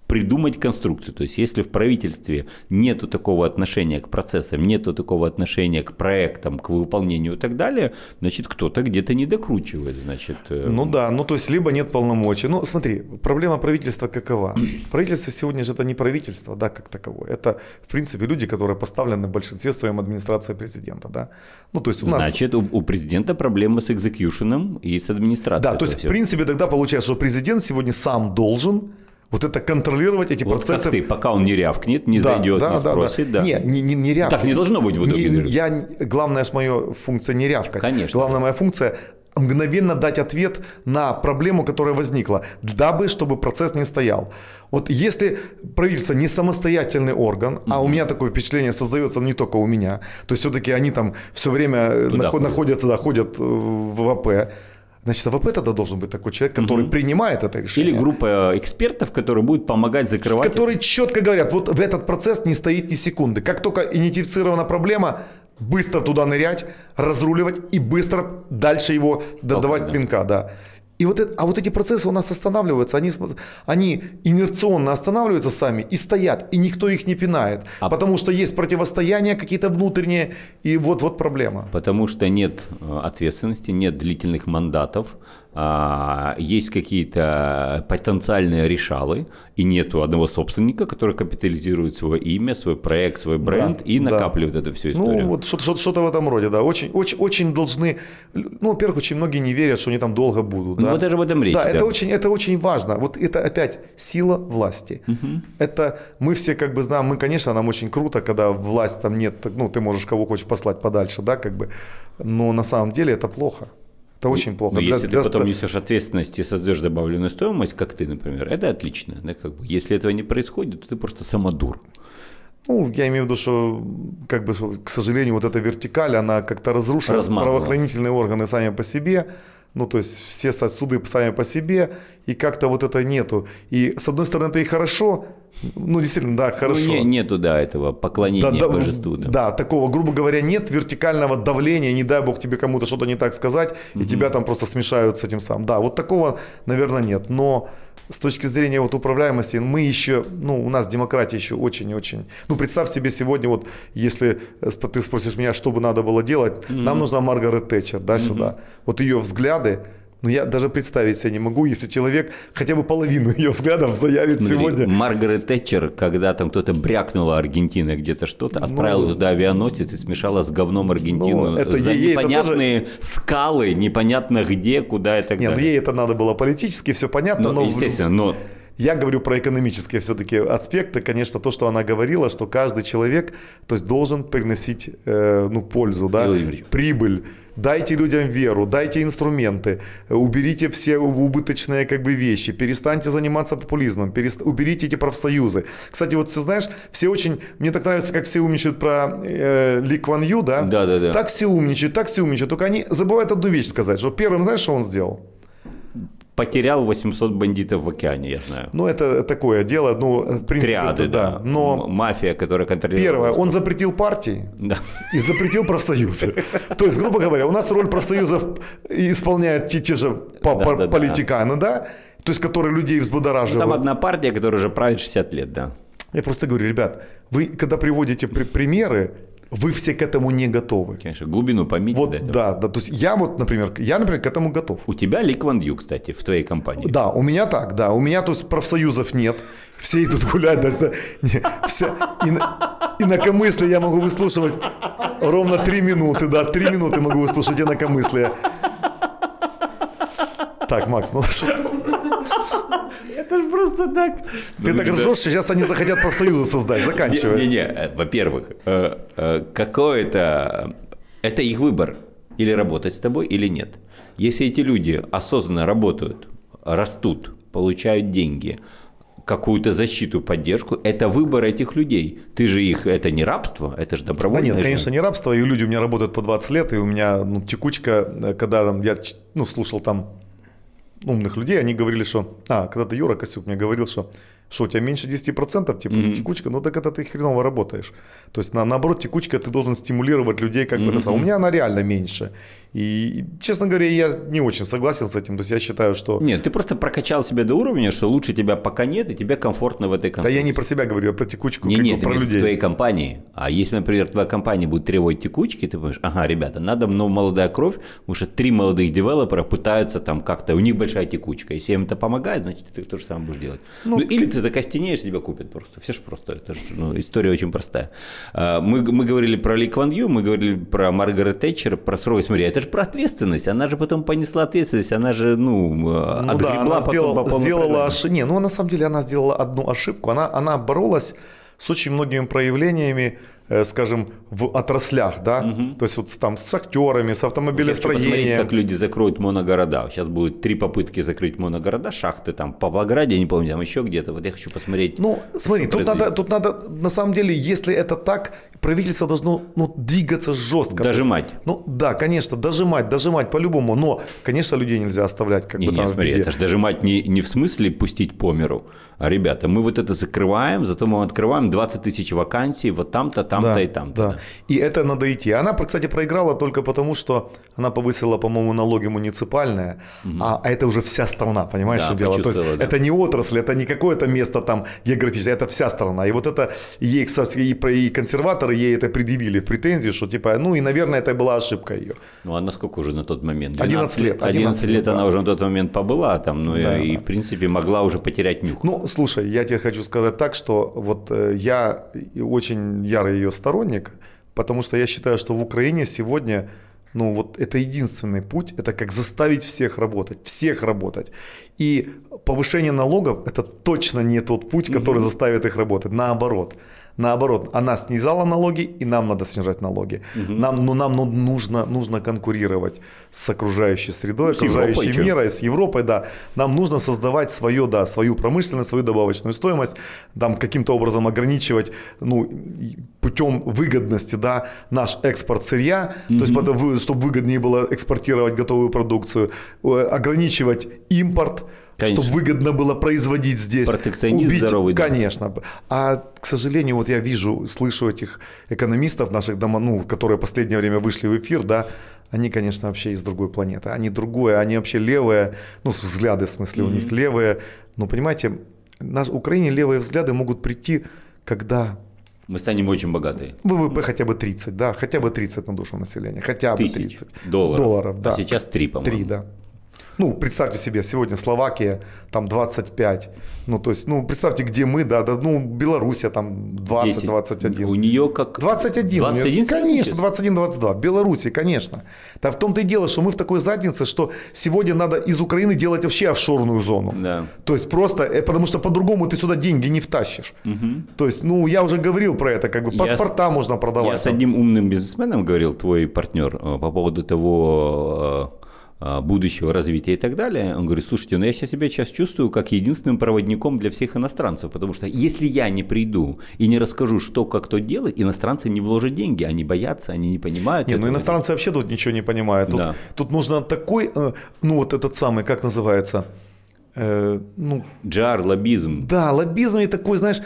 придумать конструкцию. То есть, если в правительстве нет такого отношения к процессам, нет такого отношения к проектам, к выполнению и так далее, значит, кто-то где-то не докручивает. Значит, э, ну да, ну то есть, либо нет полномочий. Ну смотри, проблема правительства какова? *clears throat* Правительство сегодня же это не правительство, да, как таковое. Это, в принципе, люди, которые поставлены в большинстве своем администрации президента, да. Ну то есть у нас... Значит, у, у президента проблемы с экзекьюшеном и с администрацией. Да, то есть, в принципе, тогда получается, что президент сегодня сам должен вот это контролировать эти вот процессы. Ты, пока он не рявкнет, не да, зайдет, да, не спросит. Да, да. Не, не, не, не рявкнет. Так не должно быть в итоге. Не, я, главная моя функция не рявкать. Конечно. Главная моя функция мгновенно дать ответ на проблему, которая возникла, дабы, чтобы процесс не стоял. Вот если правительство не самостоятельный орган, mm-hmm. а у меня такое впечатление создается не только у меня, то есть все-таки они там все время наход, находятся, да, ходят в ОП, Значит, в ОП тогда должен быть такой человек, который угу. принимает это решение. Или группа экспертов, которые будут помогать закрывать. Которые это. четко говорят, вот в этот процесс не стоит ни секунды. Как только идентифицирована проблема, быстро туда нырять, разруливать и быстро дальше его додавать да. пинка. Да. И вот это, а вот эти процессы у нас останавливаются, они, они инерционно останавливаются сами и стоят, и никто их не пинает, а потому что есть противостояние какие-то внутренние, и вот вот проблема. Потому что нет э, ответственности, нет длительных мандатов, а, есть какие-то потенциальные решалы, и нету одного собственника, который капитализирует свое имя, свой проект, свой бренд да, и накапливает да. эту всю историю. Ну, вот что-то, что-то в этом роде, да. Очень, очень, очень должны, ну, во-первых, очень многие не верят, что они там долго будут. Ну, да? вот это в этом речь. Да, да, Это, очень, это очень важно. Вот это опять сила власти. Угу. Это мы все как бы знаем, мы, конечно, нам очень круто, когда власть там нет, ну, ты можешь кого хочешь послать подальше, да, как бы, но на самом деле это плохо. Это очень плохо. Но для, если для... ты потом несешь ответственность и создаешь добавленную стоимость, как ты, например, это отлично. Да, как бы. Если этого не происходит, то ты просто самодур. Ну, я имею в виду, что, как бы, к сожалению, вот эта вертикаль, она как-то Размазала. правоохранительные органы сами по себе. Ну, то есть все сосуды сами по себе, и как-то вот это нету. И с одной стороны, это и хорошо, ну, действительно, да, хорошо. Ну, не, нету, да, этого поклонения да, да, божеству. Да. да, такого, грубо говоря, нет вертикального давления, не дай бог тебе кому-то что-то не так сказать, угу. и тебя там просто смешают с этим самым. Да, вот такого, наверное, нет. Но с точки зрения вот управляемости, мы еще, ну, у нас демократия еще очень-очень. Ну, представь себе сегодня, вот, если ты спросишь меня, что бы надо было делать, mm-hmm. нам нужна Маргарет Тэтчер, да, mm-hmm. сюда. Вот ее взгляды, но я даже представить себе не могу, если человек хотя бы половину ее взглядов заявит Смотри, сегодня. Маргарет Тэтчер, когда там кто-то брякнула Аргентина где-то что-то, ну, отправила туда авианосец и смешала с говном Аргентину ну, это, за ей, непонятные это тоже... скалы, непонятно где, куда и так Нет, далее. ну ей это надо было политически, все понятно. Ну, но естественно, но я говорю про экономические все-таки аспекты. Конечно, то, что она говорила, что каждый человек то есть, должен приносить э, ну, пользу, да, прибыль. Дайте людям веру, дайте инструменты, уберите все убыточные как бы вещи, перестаньте заниматься популизмом, перест... уберите эти профсоюзы. Кстати, вот ты знаешь, все очень, мне так нравится, как все умничают про э, Ли Кван Ю, да? Да, да, да. Так все умничают, так все умничают, только они забывают одну вещь сказать, что первым, знаешь, что он сделал? Потерял 800 бандитов в океане, я знаю. Ну, это такое дело, ну, в принципе, Триады, это, да. да. Но Мафия, которая контролирует... Первое, он запретил партии да. и запретил профсоюзы. *laughs* То есть, грубо говоря, у нас роль профсоюзов исполняют те, те же Да, да, да. политиканы, да, то есть, которые людей Ну, взбудораживают. там одна партия, которая уже правит 60 лет, да. Я просто говорю, ребят, вы когда приводите при- примеры, вы все к этому не готовы. Конечно, глубину поймите Вот, да, да, то есть я вот, например, я, например, к этому готов. У тебя Ли Кван Ю, кстати, в твоей компании. Да, у меня так, да, у меня то есть профсоюзов нет, все идут гулять, да, да, не, все, и, инакомыслие я могу выслушивать ровно три минуты, да, три минуты могу выслушать инакомыслие. Так, Макс, ну *laughs* что? Это же просто так. Ты так ржешь, что сейчас они захотят профсоюзы создать, заканчивай. Не-не, во-первых, э, э, какое-то... Это их выбор. Или работать с тобой, или нет. Если эти люди осознанно работают, растут, получают деньги, какую-то защиту, поддержку, это выбор этих людей. Ты же их, это не рабство, это же Да добровольно. нет, конечно, не рабство, и люди у меня работают по 20 лет, и у меня ну, текучка, э, когда там, я ну, слушал там умных людей, они говорили, что... А, когда-то Юра Косюк мне говорил, что что у тебя меньше 10% типа текучка, ну так это ты хреново работаешь. То есть на, наоборот текучка ты должен стимулировать людей как бы это самое. У меня она реально меньше. И, честно говоря, я не очень согласен с этим. То есть я считаю, что... Нет, ты просто прокачал себя до уровня, что лучше тебя пока нет, и тебе комфортно в этой Да конструкции. я не про себя говорю, я про текучку, Не, нет, про в людей. твоей компании. А если, например, твоя компания будет требовать текучки, ты понимаешь, ага, ребята, надо ну, молодая кровь, потому что три молодых девелопера пытаются там как-то, у них большая текучка. Если им это помогает, значит, ты то же самое будешь делать. Ну, или ты закостенеешь, тебя купят просто. Все же просто. Это же, ну, история очень простая. А, Мы, мы говорили про Ли Кван Ю, мы говорили про Маргарет Тэтчер, про строй. Смотри, это же про ответственность. Она же потом понесла ответственность, она же, ну, Ну да, отгребла она потом сделала, по сделала ошибку. Не, ну на самом деле она сделала одну ошибку. Она, она боролась с очень многими проявлениями, скажем, в отраслях, да, то есть вот там с шахтерами, с посмотреть, автомобилестроением. как люди закроют моногорода. Сейчас будет три попытки закрыть моногорода, шахты там в Павлограде, не помню, там еще где-то. Вот я хочу посмотреть. Ну, смотри, тут надо, тут надо, на самом деле, если это так, правительство должно ну, двигаться жестко. Дожимать. Есть, Ну да, конечно, дожимать, дожимать по-любому, но, конечно, людей нельзя оставлять как не, бы не, там смотри, это же дожимать не, не в смысле пустить по миру. А, ребята, мы вот это закрываем, зато мы открываем 20 тысяч вакансий вот там-то, там-то Да, и там-то. да. И это надо идти. Она, кстати, проиграла только потому, что она повысила, по-моему, налоги муниципальные, а, а это уже вся страна, понимаешь, Да, что дело? То есть да. это не отрасль, это не какое-то место там географическое, это вся страна. И вот это ей, кстати, и, консерваторы ей это предъявили в претензии, что типа, ну и, наверное, это была ошибка ее. Ну, а насколько уже на тот момент? 11 лет, 11 11 лет лет, она да. уже на тот момент побыла там, ну Да, и, и, да. в принципе могла уже потерять нюх. Ну, слушай, я тебе хочу сказать так, что вот э, я очень ярый ее сторонник, потому что я считаю, что в Украине сегодня, ну вот это единственный путь, это как заставить всех работать, всех работать. И повышение налогов это точно не тот путь, который заставит их работать, наоборот. Наоборот, она снизала налоги, и нам надо снижать налоги. Нам, ну, нам ну, нужно, нужно конкурировать с окружающей средой, С Европой, окружающей чё? миром, с Европой, да. Нам нужно создавать свое, да, свою промышленность, свою добавочную стоимость, там каким-то образом ограничивать, ну, путем выгодности, да, наш экспорт сырья, то есть, чтобы выгоднее было экспортировать готовую продукцию, э, ограничивать импорт, Конечно. чтобы выгодно было производить здесь. Протекционизм здоровый, да. Конечно. А, к сожалению, вот я вижу, слышу этих экономистов наших дома, ну, которые в последнее время вышли в эфир, да, они, конечно, вообще из другой планеты. Они другое, они вообще левые, ну, взгляды, в смысле, у них левые. Но, понимаете, наш, в Украине левые взгляды могут прийти, когда Мы станем очень богатые. ВВП хотя бы 30, да, хотя бы 30 на душу населения, хотя бы Тысяч 30 долларов. долларов, да. А сейчас 3, по-моему. 3, да. Ну, представьте себе, сегодня Словакия, там 25. Ну, то есть, ну, представьте, где мы, да, да ну, Белоруссия, там 10. 20-21. У нее как... 21. 21 конечно, 21-22. Белоруссия, конечно. Да в том-то и дело, что мы в такой заднице, что сегодня надо из Украины делать вообще офшорную зону. Да. То есть просто, э, потому что по-другому ты сюда деньги не втащишь. То есть, ну, я уже говорил про это, как бы Я паспорта можно продавать. Я с одним умным бизнесменом говорил, твой партнер, э, по поводу того э, будущего развития и так далее. Он говорит, слушайте, ну я сейчас себя сейчас чувствую как единственным проводником для всех иностранцев, потому что если я не приду и не расскажу, что как кто делает, иностранцы не вложат деньги, они боятся, они не понимают. Не, ну иностранцы вообще тут ничего не понимают. Тут, Да. тут нужно такой, э, ну вот этот самый, как называется, э, ну... Джар, лоббизм. Да, лоббизм и такой, знаешь,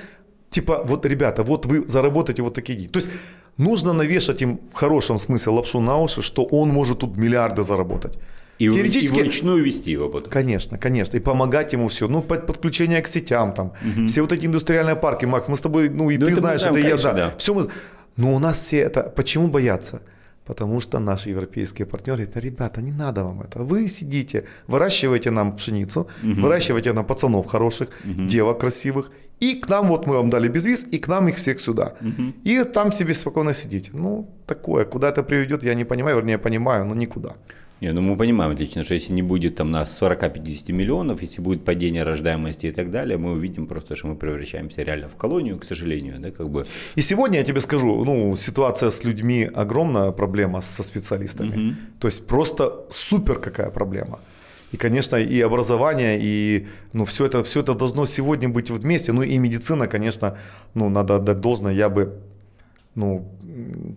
типа, вот, ребята, вот вы заработаете вот такие деньги. То есть нужно навешать им в хорошем смысле лапшу на уши, что он может тут миллиарды заработать. И, Теоретически, и вручную вести его потом. Конечно, конечно. И помогать ему все. Ну, подключение к сетям там. Угу. Все вот эти индустриальные парки, Макс, мы с тобой, ну и ну, ты это знаешь, это конечно, я, да. Все мы... Но у нас все это... Почему боятся? Потому что наши европейские партнеры говорят, ребята, не надо вам это. Вы сидите, выращиваете нам пшеницу, угу. выращиваете нам пацанов хороших, угу. девок красивых, и к нам вот мы вам дали безвиз, и к нам их всех сюда. Угу. И там себе спокойно сидите. Ну, такое, куда это приведет, я не понимаю, вернее, понимаю, но никуда. Не, ну мы понимаем отлично, что если не будет там на 40-50 миллионов, если будет падение рождаемости и так далее, мы увидим просто, что мы превращаемся реально в колонию, к сожалению, да, как бы. И сегодня я тебе скажу, ну, ситуация с людьми огромная проблема со специалистами. Угу. То есть просто супер какая проблема. И, конечно, и образование, и ну, все, это, все это должно сегодня быть вместе. Ну и медицина, конечно, ну, надо отдать должное. Я бы ну,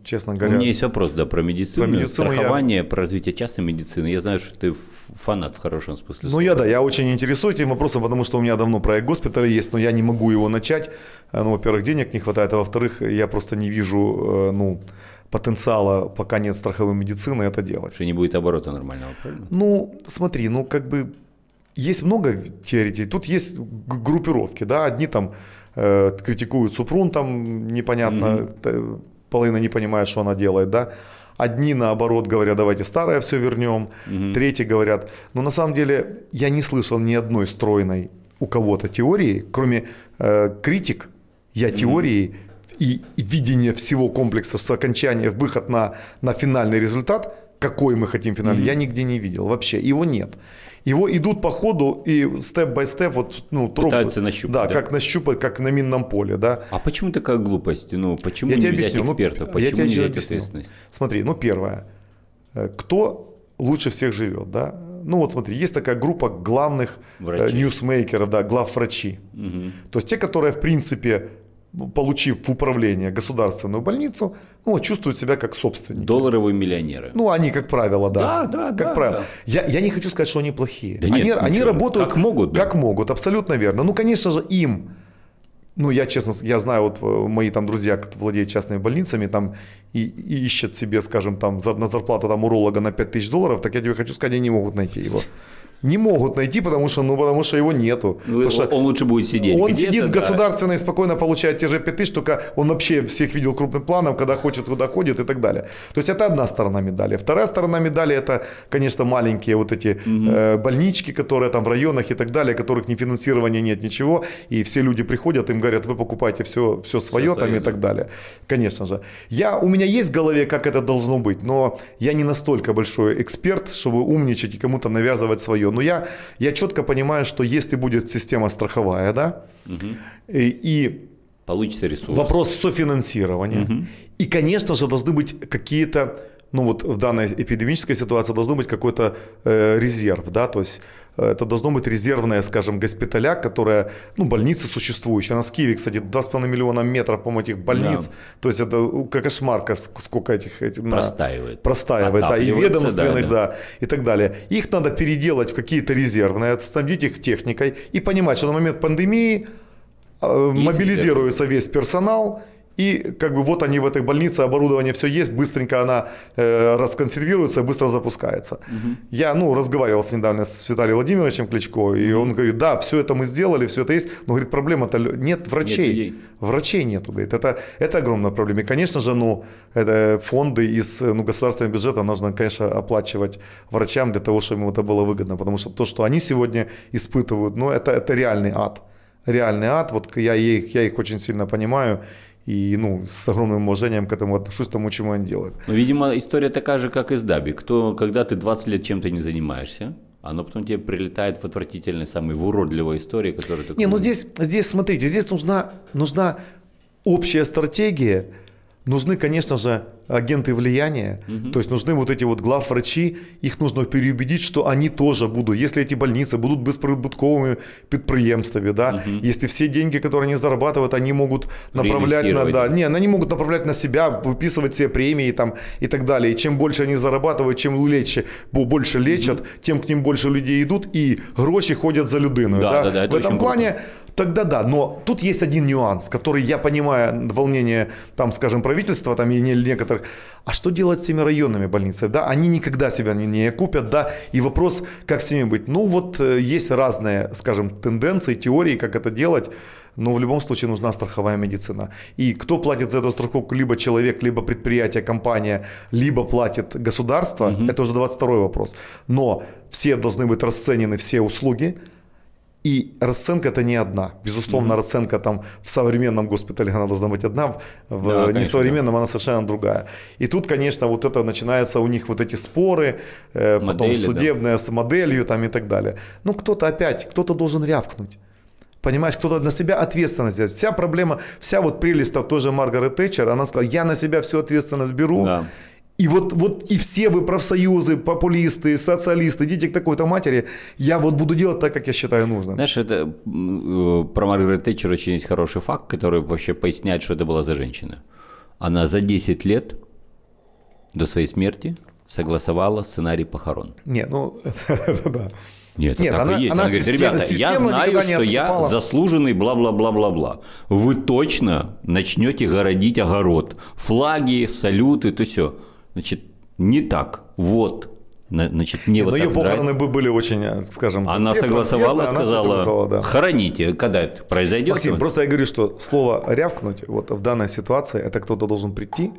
честно говоря. У меня есть вопрос, да, про медицину, про медицину страхование, я... про развитие частной медицины. Я знаю, что ты фанат в хорошем смысле. Ну, я, да, я очень интересуюсь этим вопросом, потому что у меня давно проект госпиталя есть, но я не могу его начать. Ну, во-первых, денег не хватает, а во-вторых, я просто не вижу, э, ну, потенциала, пока нет страховой медицины, это делать. Что не будет оборота нормального, правильно? Ну, смотри, ну, как бы, есть много теоретий, тут есть группировки, да, одни там э, критикуют Супрун, там непонятно, mm-hmm. половина не понимает, что она делает, да. Одни, наоборот, говорят, давайте старое все вернем. Угу. Третьи говорят, ну, на самом деле, я не слышал ни одной стройной у кого-то теории, кроме э, критик, я угу. теории и, и видение всего комплекса с окончания, выход на, на финальный результат, какой мы хотим финальный, угу. я нигде не видел вообще, его нет. Его идут по ходу и степ-бай-степ, вот, ну, Пытаются нащупать. Да, да, как нащупать, как на минном поле, да. А почему такая глупость? Ну, почему я не взять объясню. Ну, экспертов? Ну, почему я не взять ответственность? Смотри, ну, первое. Э, кто лучше всех живет, да? Ну, вот смотри, есть такая группа главных э, Врачи. ньюсмейкеров, да, главврачи. Угу. То есть те, которые, в принципе, получив в управление государственную больницу, ну, чувствуют себя как собственники. Долларовые миллионеры. Ну, они, как правило, да. Да, да, как да. правило. Да. Я, я не хочу сказать, что они плохие. Да нет, они, они работают как могут. Да. Как могут, абсолютно верно. Ну, конечно же, им ну, я честно, я знаю, вот э, мои там друзья, кто владеют частными больницами, там и, и ищут себе, скажем, там за, на зарплату там уролога на 5 тысяч долларов, так я тебе хочу сказать, они не могут найти его не могут найти, потому что, ну, потому что его нету. Ну, что он лучше будет сидеть. Он сидит в государственной, да. спокойно получает те же 5 тысяч, только он вообще всех видел крупным планом, когда хочет, куда ходит и так далее. То есть это одна сторона медали. Вторая сторона медали это, конечно, маленькие вот эти угу. э, больнички, которые там в районах и так далее, которых ни финансирования нет, ничего. И все люди приходят, им говорят, вы покупаете все, все свое все там и так далее. Конечно же. Я, у меня есть в голове, как это должно быть, но я не настолько большой эксперт, чтобы умничать и кому-то навязывать свое. Но я, я четко понимаю, что если будет система страховая, да, угу. и, и получится ресурс. Вопрос софинансирования. Угу. И, конечно же, должны быть какие-то ну вот в данной эпидемической ситуации должно быть какой-то э, резерв, да, то есть э, это должно быть резервная, скажем, госпиталя, которая, ну, больница существующая. На Скиве, кстати, 2,5 миллиона метров, по-моему, этих больниц. Да. То есть это кошмар, сколько этих... этих простаивает. На, простаивает, да, и ведомственных, да, да. да, и так далее. Их надо переделать в какие-то резервные, снабдить их техникой и понимать, что на момент пандемии э, мобилизируется весь персонал, и как бы вот они в этой больнице, оборудование все есть, быстренько она э, расконсервируется, быстро запускается. Угу. Я, ну, разговаривал с недавно с Виталием Владимировичем Кличко, и он говорит, да, все это мы сделали, все это есть, но, говорит, проблема-то нет врачей. Нет врачей нету, говорит, это, это огромная проблема. И, конечно же, ну, это фонды из ну, государственного бюджета нужно, конечно, оплачивать врачам для того, чтобы им это было выгодно, потому что то, что они сегодня испытывают, ну, это, это реальный ад. Реальный ад, вот я их, я их очень сильно понимаю, и ну, с огромным уважением к этому отношусь, тому, чему они делают. Ну, видимо, история такая же, как и с Даби. Кто, когда ты 20 лет чем-то не занимаешься, оно потом тебе прилетает в отвратительной, самой в уродливой истории, которая... Не, ну здесь, здесь, смотрите, здесь нужна, нужна общая стратегия, нужны, конечно же, агенты влияния, угу. то есть нужны вот эти вот главврачи, их нужно переубедить, что они тоже будут, если эти больницы будут бесприбутковыми предприемствами, да, угу. если все деньги, которые они зарабатывают, они могут направлять на, да, не, они могут направлять на себя, выписывать себе премии там и так далее, и чем больше они зарабатывают, чем лечат, больше лечат, угу. тем к ним больше людей идут, и гроши ходят за людину, да, да? Да, да, в этом плане круто. Тогда да, но тут есть один нюанс, который я понимаю волнение, там, скажем, правительства, там, и некоторых. А что делать с теми районными больницами? Да, они никогда себя не, не купят, да, и вопрос, как с ними быть. Ну, вот э, есть разные, скажем, тенденции, теории, как это делать, но в любом случае нужна страховая медицина. И кто платит за эту страховку, либо человек, либо предприятие, компания, либо платит государство, угу. это уже 22 вопрос. Но все должны быть расценены, все услуги, и расценка это не одна. Безусловно, mm-hmm. расценка там в современном госпитале она должна быть одна, в да, конечно, несовременном да. она совершенно другая. И тут, конечно, вот это начинается у них вот эти споры, э, Модели, потом судебная да. с моделью там и так далее. Ну, кто-то опять, кто-то должен рявкнуть. Понимаешь, кто-то на себя ответственность взять. Вся проблема, вся вот прелесть тоже Маргарет Тэтчер, она сказала, я на себя всю ответственность беру, да. И вот, вот и все вы профсоюзы, популисты, социалисты, идите к такой-то матери, я вот буду делать так, как я считаю нужным. Знаешь, это э, про Маргарет Тэтчер очень есть хороший факт, который вообще поясняет, что это была за женщина. Она за 10 лет до своей смерти согласовала сценарий похорон. Не, ну, *laughs* это да. Нет, Нет так она, и есть. Она, она говорит, ребята, я знаю, что я заслуженный бла-бла-бла-бла-бла. Вы точно начнете городить огород. Флаги, салюты, то все. Значит, не так. Вот. Значит, не вот Но ее похороны бы были очень, скажем... Она согласовала, сказала, она согласовала, да. хороните, когда это произойдет. Максим, просто я говорю, что слово «рявкнуть» вот в данной ситуации, это кто-то должен прийти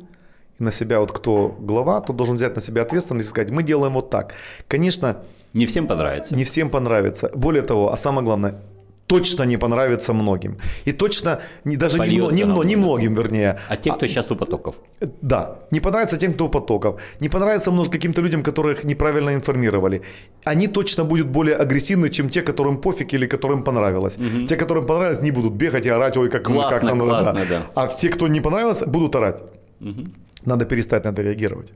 и на себя, вот кто глава, тот должен взять на себя ответственность и сказать, мы делаем вот так. Конечно... Не всем понравится. Не всем понравится. Более того, а самое главное, точно не понравится многим. И точно не, даже не, не, не многим, вернее. А те, кто а, сейчас у потоков. Да, не понравится тем, кто у потоков. Не понравится много каким-то людям, которых неправильно информировали. Они точно будут более агрессивны, чем те, которым пофиг или которым понравилось. Угу. Те, которым понравилось, не будут бегать и орать, ой, как, классно, как нам классно, да. да. А все, кто не понравился, будут орать. Угу. Надо перестать на это реагировать.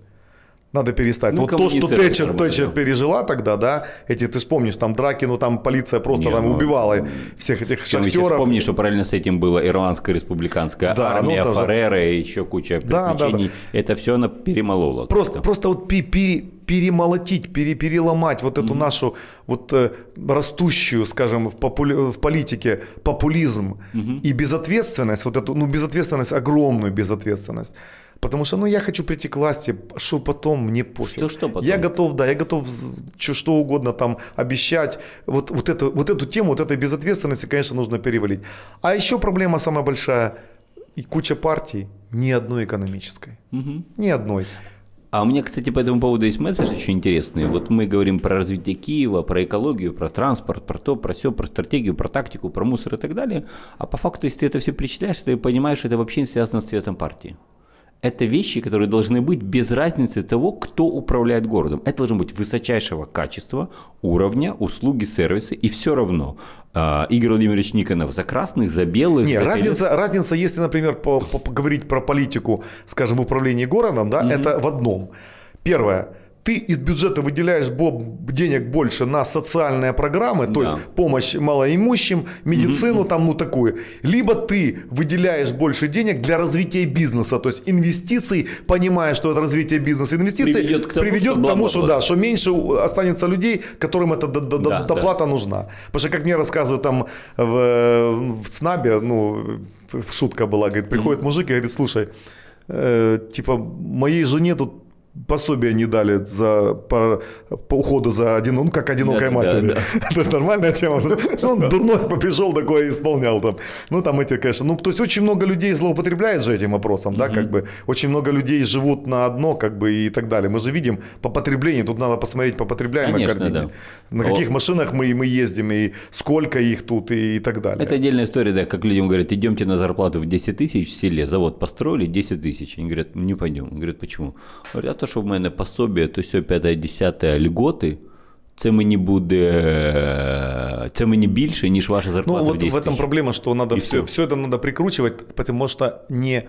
Надо перестать. Ну, вот то, что Тэтчер, Тэтчер пережила тогда, да, эти, ты же помнишь, там драки, ну там полиция просто Не, там ну, убивала всех этих шахтеров. Помнишь, что параллельно с этим была ирландская республиканская да, ну, армия, ну, Фарера и еще куча да, приключений. Да, да. Это все она перемолола. Просто, просто вот пи пи перемолотить, пере, переломать вот эту mm-hmm. нашу вот э, растущую, скажем, в, попули, в политике популизм mm-hmm. и безответственность, вот эту, ну, безответственность, огромную безответственность. Потому что, ну, я хочу прийти к власти, что потом, мне пофиг. Что, что потом? Я готов, да, я готов что угодно там обещать. Вот, вот, это, вот эту тему, вот этой безответственности, конечно, нужно перевалить. А еще проблема самая большая, и куча партий, ни одной экономической. Угу. Ни одной. А у меня, кстати, по этому поводу есть месседж очень интересный. Вот мы говорим про развитие Киева, про экологию, про транспорт, про то, про все, про стратегию, про тактику, про мусор и так далее. А по факту, если ты это все перечисляешь, ты понимаешь, что это вообще не связано с цветом партии это вещи, которые должны быть без разницы того, кто управляет городом. Это должно быть высочайшего качества, уровня, услуги, сервисы, и все равно. Uh, Игорь Владимирович Никонов за красных, за белых. Не, за разница, разница, если, например, по, по, поговорить про политику, скажем, в управлении городом, да, mm-hmm. это в одном. Первое ты из бюджета выделяешь денег больше на социальные программы, то да. есть помощь малоимущим, медицину угу. там, ну такую. Либо ты выделяешь больше денег для развития бизнеса, то есть инвестиций, понимая, что это развитие бизнеса, инвестиций приведет к тому, приведет что, к тому, что, да, что меньше останется людей, которым эта да, доплата да. нужна. Потому что, как мне рассказывают там в, в СНАБе, ну, шутка была, говорит, приходит мужик и говорит, слушай, э, типа, моей жене тут пособие не дали за по, по уходу за один, ну как одинокая да, матери. Да, да. *laughs* То есть нормальная тема. Ну, он дурной пришел такой исполнял там. Ну там эти, конечно, ну то есть очень много людей злоупотребляет же этим вопросом, да, как бы очень много людей живут на одно, как бы и так далее. Мы же видим по потреблению, тут надо посмотреть по потребляемой конечно, картине, да. на каких машинах мы мы ездим и сколько их тут и, и так далее. Это отдельная история, да, как людям говорят, идемте на зарплату в 10 тысяч в селе, завод построили 10 тысяч, они говорят, не пойдем, говорят, почему? Говорят, то, що в мене пособие, то все 5-10 льготи, це мені буде, це мені більше, ніж ваша зарплата Ну, вот в в этом проблема, что надо все, все, все это надо прикручивать, потому что не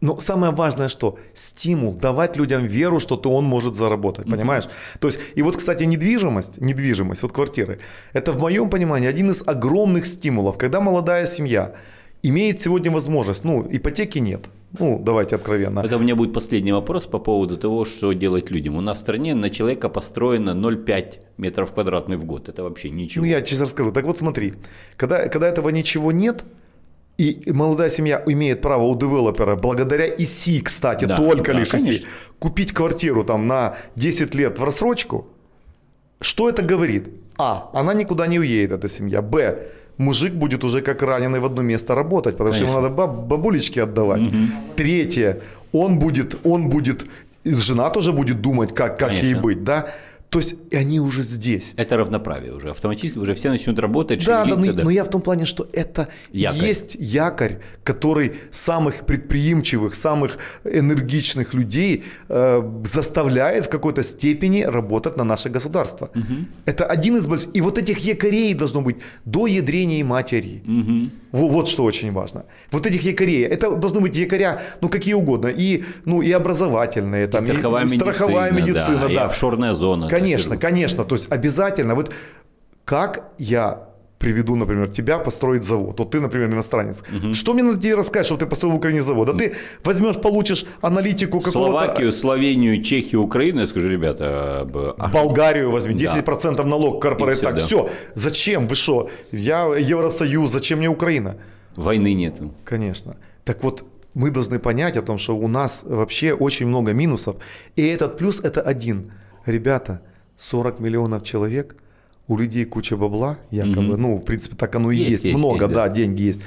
Но самое важное, что стимул, давать людям веру, что то он может заработать, mm-hmm. понимаешь? То есть, и вот, кстати, недвижимость, недвижимость, вот квартиры, это в моем понимании один из огромных стимулов, когда молодая семья имеет сегодня возможность, ну, ипотеки нет, ну, давайте откровенно. Это у меня будет последний вопрос по поводу того, что делать людям. У нас в стране на человека построено 0,5 метров квадратных в год. Это вообще ничего. Ну, я честно расскажу. Так вот смотри, когда, когда этого ничего нет, и молодая семья имеет право у девелопера, благодаря ИСИ, кстати, да, только да, лишь конечно. ИСИ, купить квартиру там на 10 лет в рассрочку, что это говорит? А, она никуда не уедет, эта семья. Б, мужик будет уже как раненый в одно место работать, потому Конечно. что ему надо баб, бабулечки отдавать. Угу. Третье, он будет, он будет, жена тоже будет думать, как, как ей быть, да. То есть они уже здесь. Это равноправие уже. Автоматически уже все начнут работать. Да, да, но, да. но я в том плане, что это якорь. есть якорь, который самых предприимчивых, самых энергичных людей э, заставляет в какой-то степени работать на наше государство. Угу. Это один из больших. И вот этих якорей должно быть до ядрения матери. Угу. Вот, вот что очень важно. Вот этих якорей. Это должны быть якоря, ну какие угодно. И, ну, и образовательные. Там, и страховая, и, медицина, страховая медицина. Да, да. И офшорная зона. Конечно, конечно. То есть обязательно. Вот как я приведу, например, тебя построить завод. Вот ты, например, иностранец. Угу. Что мне надо тебе рассказать, что ты построил в Украине завод? Да ты возьмешь, получишь аналитику какого-то... Словакию, Словению, Чехию, Украину, я скажу, ребята... А... Болгарию возьми, 10% да. налог корпорат. Все, так, да. все. Зачем? Вы что? Я Евросоюз, зачем мне Украина? Войны нет. Конечно. Так вот, мы должны понять о том, что у нас вообще очень много минусов. И этот плюс это один. Ребята, 40 миллионов человек, у людей куча бабла, якобы, угу. ну, в принципе, так оно и есть, есть, есть много, есть, да. да, деньги есть.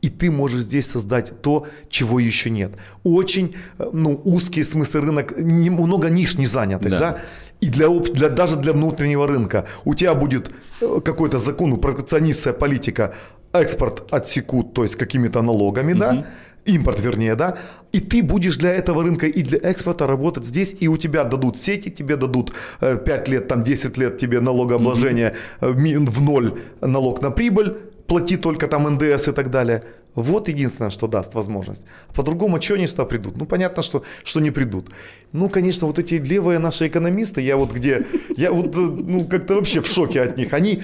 И ты можешь здесь создать то, чего еще нет. Очень ну, узкий смысл рынок, много ниш не занятых, да. да? И для, для, даже для внутреннего рынка. У тебя будет э, какой-то закон, протекционистская политика, экспорт отсекут, то есть какими-то налогами, угу. да? Импорт вернее, да, и ты будешь для этого рынка и для экспорта работать здесь, и у тебя дадут сети, тебе дадут 5 э, лет, там 10 лет тебе налогообложение mm-hmm. в ноль налог на прибыль, плати только там НДС и так далее. Вот единственное, что даст возможность. По-другому, что они сюда придут? Ну, понятно, что, что не придут. Ну, конечно, вот эти левые наши экономисты, я вот где, я вот, э, ну, как-то вообще в шоке от них. Они,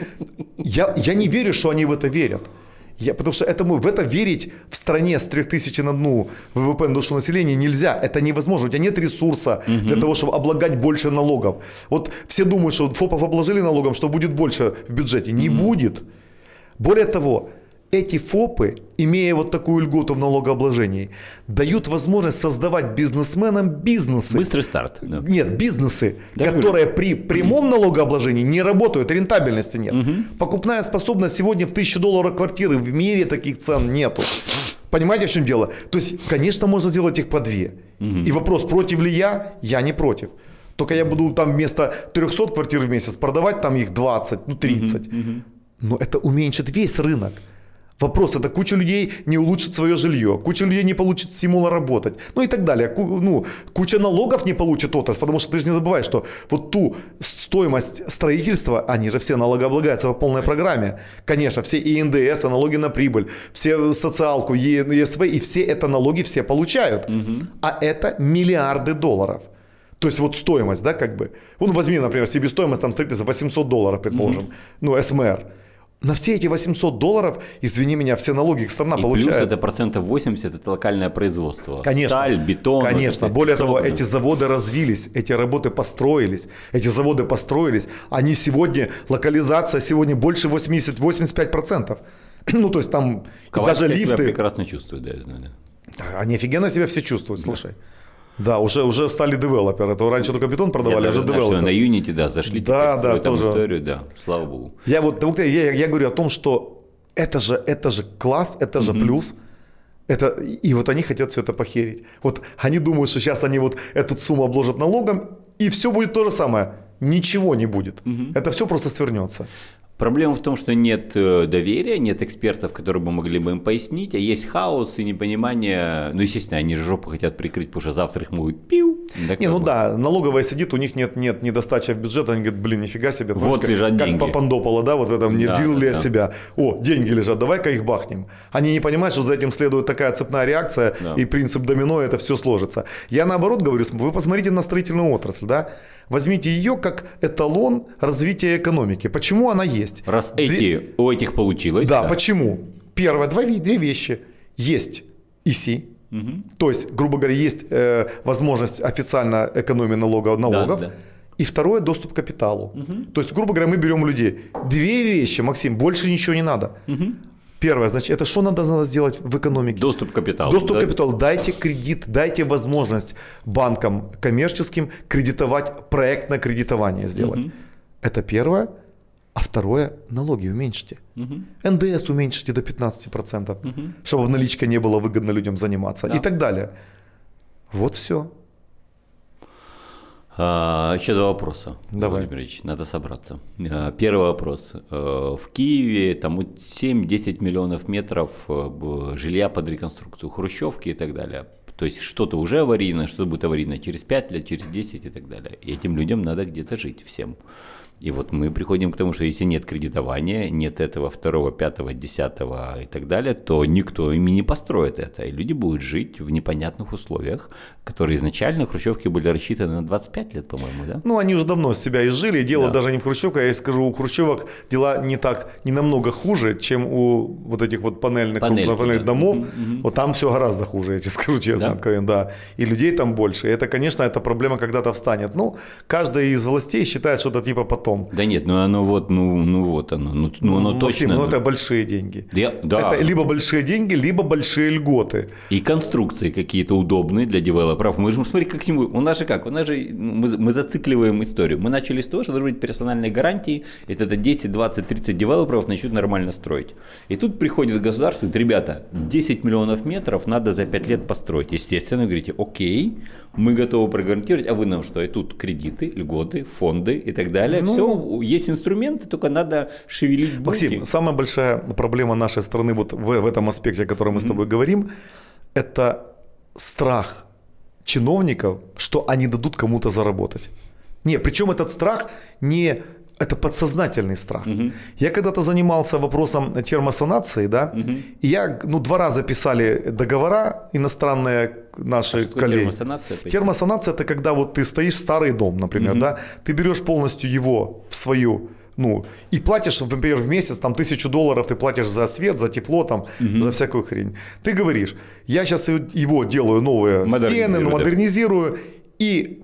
я, я не верю, что они в это верят. Я, потому что этому, в это верить в стране с 3000 на одну ВВП на душу населения нельзя. Это невозможно. У тебя нет ресурса угу. для того, чтобы облагать больше налогов. Вот все думают, что ФОПов обложили налогом, что будет больше в бюджете. Не угу. будет. Более того, эти ФОПы, имея вот такую льготу в налогообложении, дают возможность создавать бизнесменам бизнесы. Быстрый старт. Да. Нет, бизнесы, да, которые при прямом налогообложении не работают, рентабельности нет. Угу. Покупная способность сегодня в 1000 долларов квартиры, в мире таких цен нету. Понимаете, в чем дело? То есть, конечно, можно сделать их по две. Угу. И вопрос, против ли я? Я не против. Только я буду там вместо 300 квартир в месяц продавать там их 20, ну 30. Угу, угу. Но это уменьшит весь рынок. Вопрос, это куча людей не улучшит свое жилье, куча людей не получит стимула работать, ну и так далее. Ну, куча налогов не получит отрасль, потому что ты же не забывай, что вот ту стоимость строительства, они же все налогооблагаются по полной программе. Конечно, все и НДС, и налоги на прибыль, все социалку, ЕСВ, и все это налоги все получают. Угу. А это миллиарды долларов. То есть вот стоимость, да, как бы. Ну, возьми, например, себестоимость там строительства 800 долларов, предположим, угу. ну, СМР. На все эти 800 долларов, извини меня, все налоги страна и получает. плюс это процентов 80 это локальное производство. Конечно. Сталь, бетон. Конечно. Вот Более того, эти заводы развились, эти работы построились, эти заводы построились. Они сегодня, локализация сегодня больше 80-85%. *clears throat* Ну, то есть там даже лифты. прекрасно чувствуют, да, я знаю. Да. Они офигенно себя все чувствуют, слушай. Да. Уже, уже стали девелоперы. Это раньше только бетон продавали, я а уже девелоперы. На Unity, да, зашли да, да, тоже. историю, да, слава богу. Я вот, я, я говорю о том, что это же, это же класс, это же mm-hmm. плюс. Это, и вот они хотят все это похерить. Вот они думают, что сейчас они вот эту сумму обложат налогом, и все будет то же самое. Ничего не будет. Угу. Это все просто свернется. Проблема в том, что нет э, доверия, нет экспертов, которые бы могли бы им пояснить, а есть хаос и непонимание. Ну, естественно, они же жопу хотят прикрыть, потому что завтра их могут пиу. Так не, ну да, налоговая сидит, у них нет, нет недостачи в бюджет, они говорят, блин, нифига себе. Вот как, лежат как деньги. Как попандопало, да, вот в этом, не да, ли да. себя. О, деньги лежат, давай-ка их бахнем. Они не понимают, что за этим следует такая цепная реакция, да. и принцип домино, это все сложится. Я наоборот говорю, вы посмотрите на строительную отрасль, да, возьмите ее как эталон развития экономики. Почему она есть? Раз Две... эти, у этих получилось. Да, да. почему? Первое, два, две вещи. Есть ИСИ, угу. то есть, грубо говоря, есть э, возможность официально экономии налога, налогов. Да, да. И второе, доступ к капиталу. Угу. То есть, грубо говоря, мы берем людей. Две вещи, Максим, больше ничего не надо. Угу. Первое, значит, это что надо, надо сделать в экономике? Доступ к капиталу. Доступ да? к капиталу. Дайте кредит, дайте возможность банкам коммерческим кредитовать, проектное кредитование сделать. Угу. Это первое. А второе, налоги уменьшите. Угу. НДС уменьшите до 15%, угу. чтобы наличка не было выгодно людям заниматься да. и так далее. Вот все. А, еще два вопроса, Давай. Владимир Ильич, надо собраться. А, первый вопрос. А, в Киеве там 7-10 миллионов метров э, жилья под реконструкцию, хрущевки и так далее. То есть что-то уже аварийное, что-то будет аварийное через 5 лет, через 10 и так далее. И этим людям надо где-то жить всем. И вот мы приходим к тому, что если нет кредитования, нет этого второго, пятого, десятого и так далее, то никто ими не построит это. И люди будут жить в непонятных условиях, которые изначально хрущевки были рассчитаны на 25 лет, по-моему, да? Ну, они уже давно себя изжили. Дело да. даже не в хрущевках, я скажу, у хрущевок дела не так, не намного хуже, чем у вот этих вот панельных, Панельки, панельных да. домов. Угу. Вот там все гораздо хуже, я тебе *laughs* скажу честно, да? откровенно, да. И людей там больше. И это, конечно, эта проблема когда-то встанет. Ну, каждая из властей считает, что это типа потом. Да нет, ну оно вот, ну, ну вот оно, ну, ну оно Максим, точно. Ну это большие деньги. Я, да. Это либо большие деньги, либо большие льготы. И конструкции какие-то удобные для девелоперов. Мы же, смотри, как у нас же как, у нас же, мы, мы зацикливаем историю. Мы начали с того, что должны быть персональные гарантии, тогда 10, 20, 30 девелоперов начнут нормально строить. И тут приходит государство и говорит, ребята, 10 миллионов метров надо за 5 лет построить. Естественно, вы говорите, окей, мы готовы прогарантировать, а вы нам что? И тут кредиты, льготы, фонды и так далее. Ну, Все, есть инструменты, только надо шевелить булки. Максим, самая большая проблема нашей страны вот в, в этом аспекте, о котором мы mm-hmm. с тобой говорим, это страх чиновников, что они дадут кому-то заработать. Не, причем этот страх не это подсознательный страх. Угу. Я когда-то занимался вопросом термосанации, да, угу. и я, ну, два раза писали договора иностранные наши а коллеги. Термосанация? Термосанация это когда вот ты стоишь старый дом, например, угу. да, ты берешь полностью его в свою ну, и платишь, например, в месяц там тысячу долларов ты платишь за свет, за тепло, там, угу. за всякую хрень. Ты говоришь, я сейчас его делаю новые стены, модернизирую, и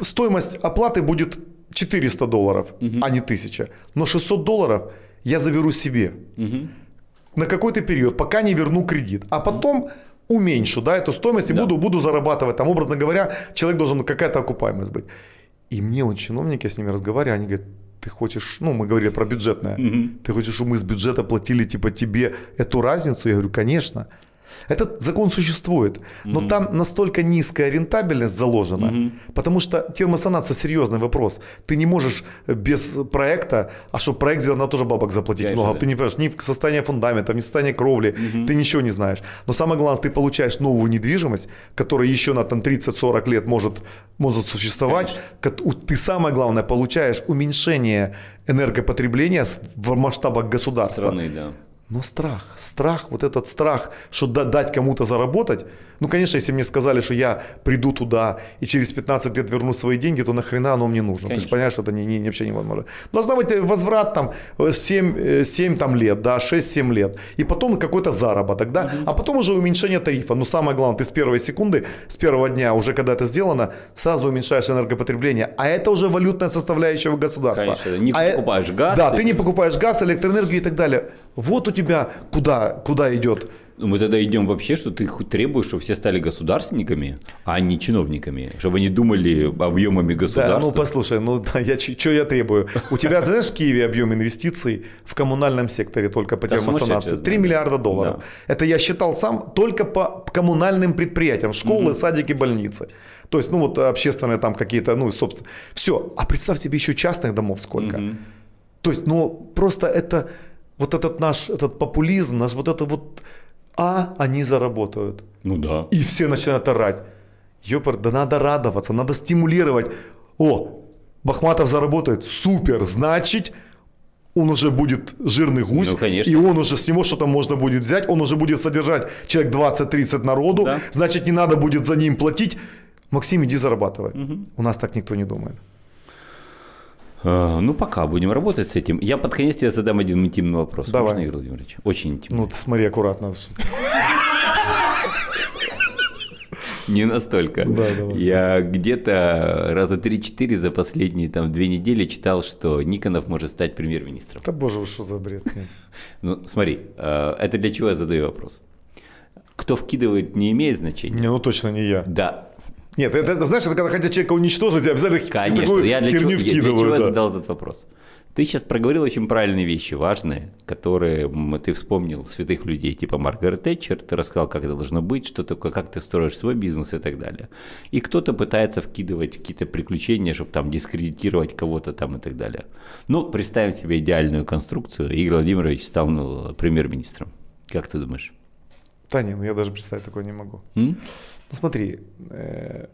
стоимость оплаты будет 400 долларов, угу. а не 1000. Но 600 долларов я заберу себе угу. на какой-то период, пока не верну кредит. А потом уменьшу да, эту стоимость и да. буду, буду зарабатывать. Там, образно говоря, человек должен какая-то окупаемость быть. И мне вот чиновники, я с ними разговариваю, они говорят, ты хочешь, ну, мы говорили про бюджетное, угу. ты хочешь, чтобы мы с бюджета платили типа тебе эту разницу? Я говорю, конечно. Этот закон существует, но угу. там настолько низкая рентабельность заложена, угу. потому что термосанация серьезный вопрос. Ты не можешь без проекта, а что проект сделан, надо тоже бабок заплатить Конечно, много. Да. Ты не понимаешь ни состояние фундамента, ни состояние кровли, угу. ты ничего не знаешь. Но самое главное, ты получаешь новую недвижимость, которая еще на там 30-40 лет может, может существовать. Конечно. Ты самое главное получаешь уменьшение энергопотребления в масштабах государства. Страны, да. Но страх, страх, вот этот страх, что дать кому-то заработать. Ну, конечно, если мне сказали, что я приду туда и через 15 лет верну свои деньги, то нахрена оно мне нужно? Конечно. Ты же понимаешь, что это не, не, вообще невозможно. Должна быть возврат там 7, 7 там, лет, да, 6-7 лет. И потом какой-то заработок, да. Угу. А потом уже уменьшение тарифа. Ну, самое главное, ты с первой секунды, с первого дня, уже когда это сделано, сразу уменьшаешь энергопотребление. А это уже валютная составляющая государства. Конечно, не а покупаешь а, газ. Да, ты не покупаешь газ, электроэнергию и так далее. Вот у тебя куда, куда идет мы тогда идем вообще, что ты требуешь, чтобы все стали государственниками, а не чиновниками, чтобы они думали объемами государства. Да, ну послушай, ну да, я что я требую? У тебя, знаешь, в Киеве объем инвестиций в коммунальном секторе только по термосанации 3 миллиарда долларов. Да. Это я считал сам только по коммунальным предприятиям, школы, угу. садики, больницы. То есть, ну вот общественные там какие-то, ну, собственно, все. А представь себе еще частных домов сколько. Угу. То есть, ну, просто это вот этот наш этот популизм, наш вот это вот, а они заработают. Ну да. И все начинают орать. Ёпер, да надо радоваться, надо стимулировать. О, Бахматов заработает, супер, значит, он уже будет жирный гусь, ну, конечно. и он уже с него что-то можно будет взять, он уже будет содержать человек 20-30 народу, да. значит, не надо будет за ним платить. Максим, иди зарабатывай. Угу. У нас так никто не думает. А, ну, пока будем работать с этим. Я под конец тебе задам один интимный вопрос. Давай. Можно, Игорь Владимирович? Очень интимный. Ну, ты смотри аккуратно. Не настолько. Да, да, Я где-то раза 3-4 за последние там две недели читал, что Никонов может стать премьер-министром. Да боже, что за бред. Ну, смотри, а, это для чего я задаю вопрос? Кто вкидывает, не имеет значения. Не, ну точно не я. Да, нет, это, это знаешь, это когда хотят человека уничтожить, обязательно Конечно, такую я для херню чего, вкидывают. Я для чего да. задал этот вопрос? Ты сейчас проговорил очень правильные вещи, важные, которые ты вспомнил святых людей, типа Маргарет Тэтчер, ты рассказал, как это должно быть, что такое, как ты строишь свой бизнес и так далее. И кто-то пытается вкидывать какие-то приключения, чтобы там дискредитировать кого-то там и так далее. Ну, представим себе идеальную конструкцию, Игорь Владимирович стал ну, премьер-министром. Как ты думаешь? Да не, ну я даже представить такое не могу. М? Ну смотри, э,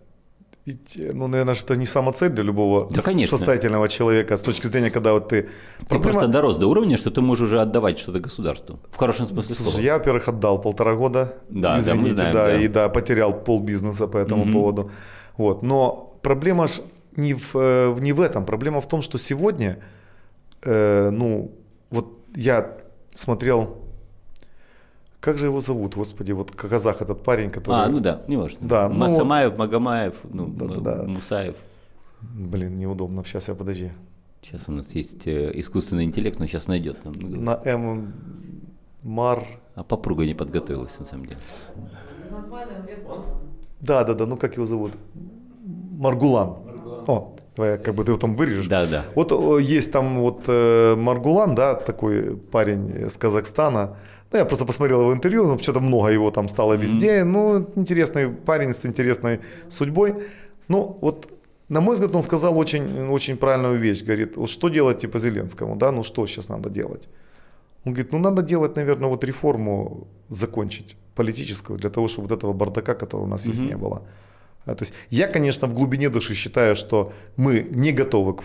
ведь, э, ну, наверное, это не самоцель для любого да, конечно. состоятельного человека с точки зрения, когда вот ты... Ты Проблема... просто дорос до уровня, что ты можешь уже отдавать что-то государству. В хорошем смысле слова. Слушай, я, во-первых, отдал полтора года. Да, извините, да, знаем, да, да, и да, потерял пол бизнеса по этому угу. поводу. Вот. Но проблема же не в, э, не в этом. Проблема в том, что сегодня, э, ну, вот я смотрел как же его зовут, господи, вот казах этот парень, который... А, ну да, не важно. Да, ну Масамаев, вот... Магомаев, ну, да, да, да. Мусаев. Блин, неудобно, сейчас я подожди. Сейчас у нас есть э, искусственный интеллект, но сейчас найдет нам. На М... Мар... А попруга не подготовилась, на самом деле. Да, да, да, ну как его зовут? Маргулан. Маргулан. О, давай, как бы ты его там вырежешь. Да, да. Вот есть там вот э, Маргулан, да, такой парень с Казахстана, ну, я просто посмотрел его интервью, ну, что-то много его там стало везде. Mm-hmm. Ну, интересный парень с интересной судьбой. Ну, вот, на мой взгляд, он сказал очень, очень правильную вещь. Говорит, вот что делать типа Зеленскому, да, ну что сейчас надо делать? Он говорит, ну надо делать, наверное, вот реформу закончить политическую, для того, чтобы вот этого бардака, который у нас mm-hmm. есть, не было. А, то есть я, конечно, в глубине души считаю, что мы не готовы к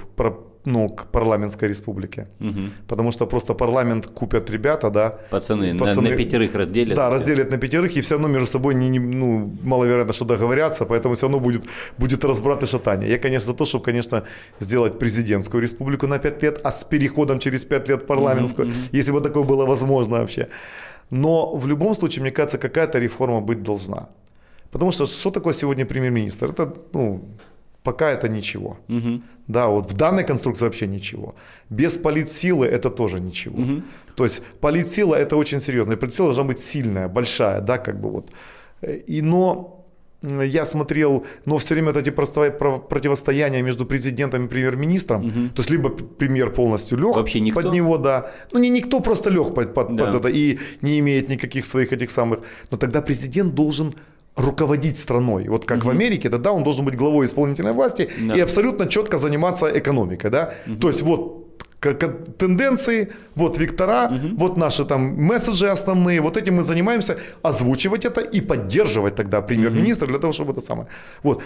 ну, к парламентской республике. Угу. Потому что просто парламент купят ребята, да. Пацаны, пацаны на, на пятерых разделят. Да, разделят на пятерых, и все равно между собой не, не, ну, маловероятно, что договорятся, поэтому все равно будет, будет разбрат и шатание. Я, конечно, за то, чтобы, конечно, сделать президентскую республику на 5 лет, а с переходом через 5 лет в парламентскую, угу, угу. если бы такое было возможно вообще. Но в любом случае, мне кажется, какая-то реформа быть должна. Потому что что такое сегодня премьер-министр? Это, ну, пока это ничего. Угу. Да, вот в данной конструкции вообще ничего. Без политсилы это тоже ничего. Угу. То есть политсила это очень серьезно. И политсила должна быть сильная, большая, да, как бы вот. И, но я смотрел, но все время вот эти противостояния между президентом и премьер-министром, угу. то есть либо премьер полностью лег Вообще никто? под него, да, ну не никто просто лег под, под, да. под это и не имеет никаких своих этих самых, но тогда президент должен руководить страной. Вот как угу. в Америке, да, да, он должен быть главой исполнительной власти да. и абсолютно четко заниматься экономикой, да. Угу. То есть вот тенденции, вот вектора, угу. вот наши там месседжи основные, вот этим мы занимаемся, озвучивать это и поддерживать тогда премьер-министра для того, чтобы это самое. Вот.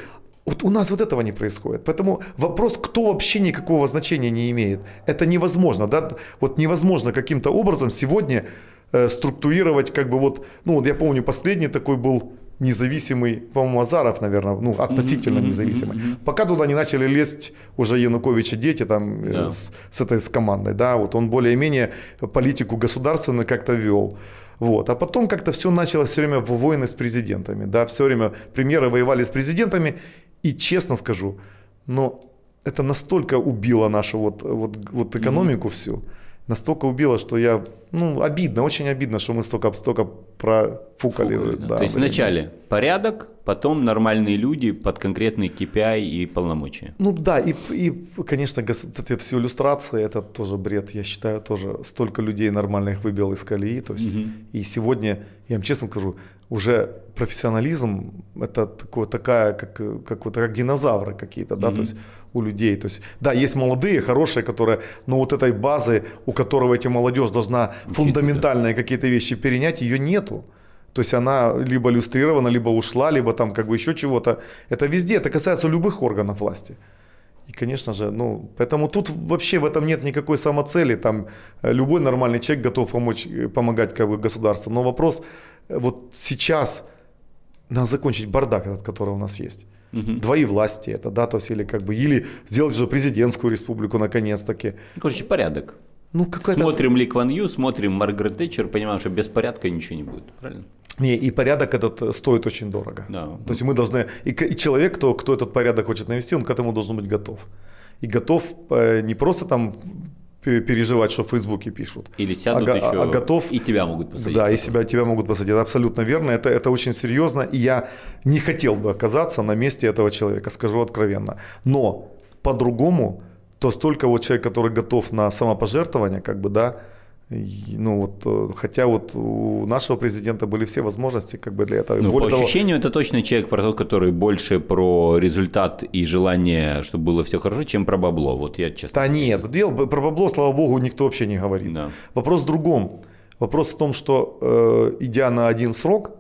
Вот у нас вот этого не происходит. Поэтому вопрос, кто вообще никакого значения не имеет, это невозможно. Да? Вот невозможно каким-то образом сегодня э, структурировать, как бы вот, ну вот я помню, последний такой был независимый, по-моему, Азаров, наверное, ну, относительно mm-hmm, независимый. Mm-hmm. Пока туда не начали лезть уже Януковича дети там э, да. с, с этой с командой, да, вот он более-менее политику государственную как-то вел. Вот. А потом как-то все началось все время в войны с президентами, да, все время премьеры воевали с президентами, и честно скажу, но это настолько убило нашу вот, вот, вот экономику mm-hmm. всю, настолько убило, что я, ну, обидно, очень обидно, что мы столько, столько профукали. Фукали, да. Да, То есть время. вначале порядок, потом нормальные люди под конкретные KPI и полномочия. Ну да, и, и конечно, это все иллюстрации, это тоже бред, я считаю, тоже столько людей нормальных выбил из колеи, то есть, угу. и сегодня, я вам честно скажу, уже профессионализм это такое, такая, как, как, вот, как динозавры какие-то, да, то есть у людей. То есть, да, есть молодые, хорошие, которые, но вот этой базы, у которого эти молодежь должна фундаментальные какие-то вещи перенять, ее нету. То есть она либо иллюстрирована, либо ушла, либо там как бы еще чего-то. Это везде, это касается любых органов власти. И, конечно же, ну, поэтому тут вообще в этом нет никакой самоцели. Там э, любой нормальный человек готов помочь, э, помогать как бы государству. Но вопрос, э, вот сейчас надо закончить бардак этот, который у нас есть. Угу. Двои власти это, да, то есть или как бы, или сделать уже президентскую республику наконец-таки. Короче, порядок. Ну, смотрим Ли Кван Ю, смотрим Маргарет Тэтчер, понимаем, что без порядка ничего не будет, правильно? Не, и порядок этот стоит очень дорого. Да. То есть мы должны, и, и человек, кто, кто этот порядок хочет навести, он к этому должен быть готов. И готов э, не просто там переживать, что в Фейсбуке пишут. Или сядут а, еще, а готов, и тебя могут посадить. Да, и себя, тебя могут посадить. Абсолютно верно. Это, это очень серьезно. И я не хотел бы оказаться на месте этого человека, скажу откровенно. Но по-другому, то столько вот человек, который готов на самопожертвование, как бы, да, ну вот, э, хотя вот у нашего президента были все возможности как бы для этого. Ну, Более по того, ощущению, это точно человек про тот, который больше про результат и желание, чтобы было все хорошо, чем про бабло. Вот я честно. Да нет, дел, про бабло, слава богу, никто вообще не говорит. Да. Вопрос в другом. Вопрос в том, что э, идя на один срок,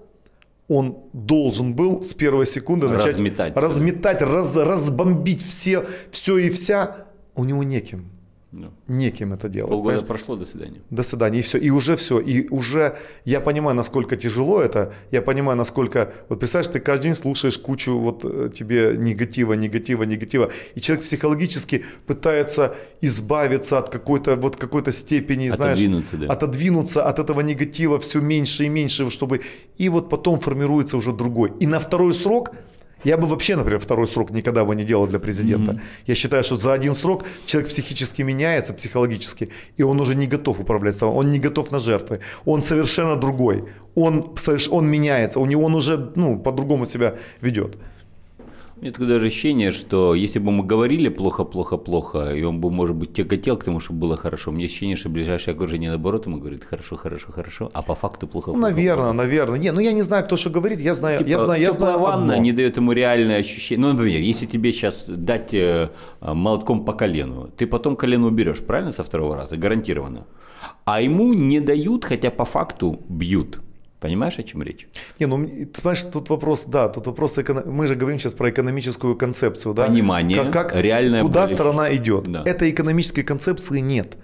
он должен был с первой секунды начать разметать, разметать раз, разбомбить все, все и вся. У него неким. Да. Неким это делать. Полгода понимаешь? прошло, до свидания. До свидания, и все. И уже все. И уже я понимаю, насколько тяжело это. Я понимаю, насколько... Вот представляешь, ты каждый день слушаешь кучу вот э, тебе негатива, негатива, негатива. И человек психологически пытается избавиться от какой-то вот какой-то степени, отодвинуться, знаешь... Да. Отодвинуться от этого негатива все меньше и меньше, чтобы... И вот потом формируется уже другой. И на второй срок я бы вообще, например, второй срок никогда бы не делал для президента. Mm-hmm. Я считаю, что за один срок человек психически меняется, психологически, и он уже не готов управлять страной, он не готов на жертвы, он совершенно другой, он, он меняется, у него он уже ну, по-другому себя ведет. У меня такое даже ощущение, что если бы мы говорили плохо-плохо-плохо, и он бы, может быть, тяготел к тому, чтобы было хорошо, у меня ощущение, что ближайшее окружение наоборот ему говорит хорошо, хорошо, хорошо, а по факту плохо. Ну, наверное, плохо. наверное. Не, ну я не знаю, кто что говорит, я знаю, типа, я знаю, я знаю. ванна одно. не дает ему реальное ощущение. Ну, например, если тебе сейчас дать э, молотком по колену, ты потом колено уберешь, правильно, со второго раза, гарантированно. А ему не дают, хотя по факту бьют. Понимаешь, о чем речь? Не, ну, ты знаешь, тут вопрос, да, тут вопрос, мы же говорим сейчас про экономическую концепцию, да? Понимание, как, как реальное Куда более... страна идет. Да. Этой экономической концепции нет.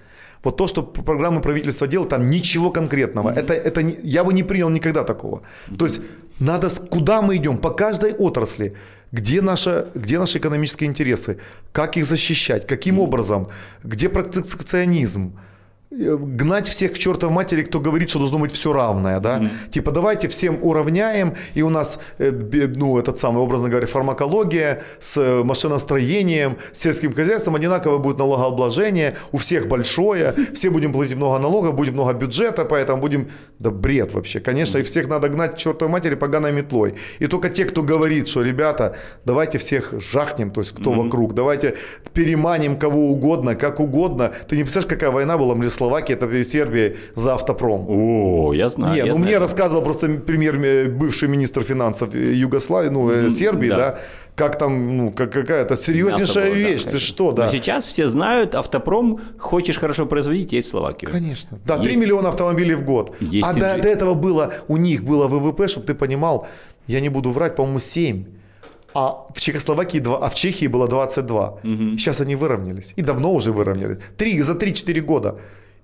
Вот то, что программы правительства делают, там ничего конкретного. Mm-hmm. Это, это не, я бы не принял никогда такого. Mm-hmm. То есть надо, куда мы идем, по каждой отрасли, где, наша, где наши экономические интересы, как их защищать, каким mm-hmm. образом, где протекционизм, гнать всех к чертовой матери, кто говорит, что должно быть все равное, да, mm-hmm. типа давайте всем уравняем, и у нас, э, ну, этот самый, образно говоря, фармакология с э, машиностроением, с сельским хозяйством, одинаково будет налогообложение, у всех большое, все будем платить много налогов, будет много бюджета, поэтому будем, да бред вообще, конечно, mm-hmm. и всех надо гнать к чертовой матери поганой метлой, и только те, кто говорит, что, ребята, давайте всех жахнем, то есть кто mm-hmm. вокруг, давайте переманим кого угодно, как угодно, ты не представляешь, какая война была, мне Словакии, это перед Сербией за автопром. О, я знаю. Не, я ну знаю. мне рассказывал просто премьер, э, бывший министр финансов Югославии, ну, mm-hmm, Сербии, да. да как там, ну, как, какая-то серьезнейшая было, вещь, да, ты что, да. Но сейчас все знают, автопром, хочешь хорошо производить, есть в Словакию. Конечно. Да, есть. 3 миллиона автомобилей в год. Есть а до, до этого было, у них было ВВП, чтобы ты понимал, я не буду врать, по-моему, 7. А в Чехословакии 2, а в Чехии было 22. Угу. Сейчас они выровнялись. И давно уже выровнялись. 3, за 3-4 года.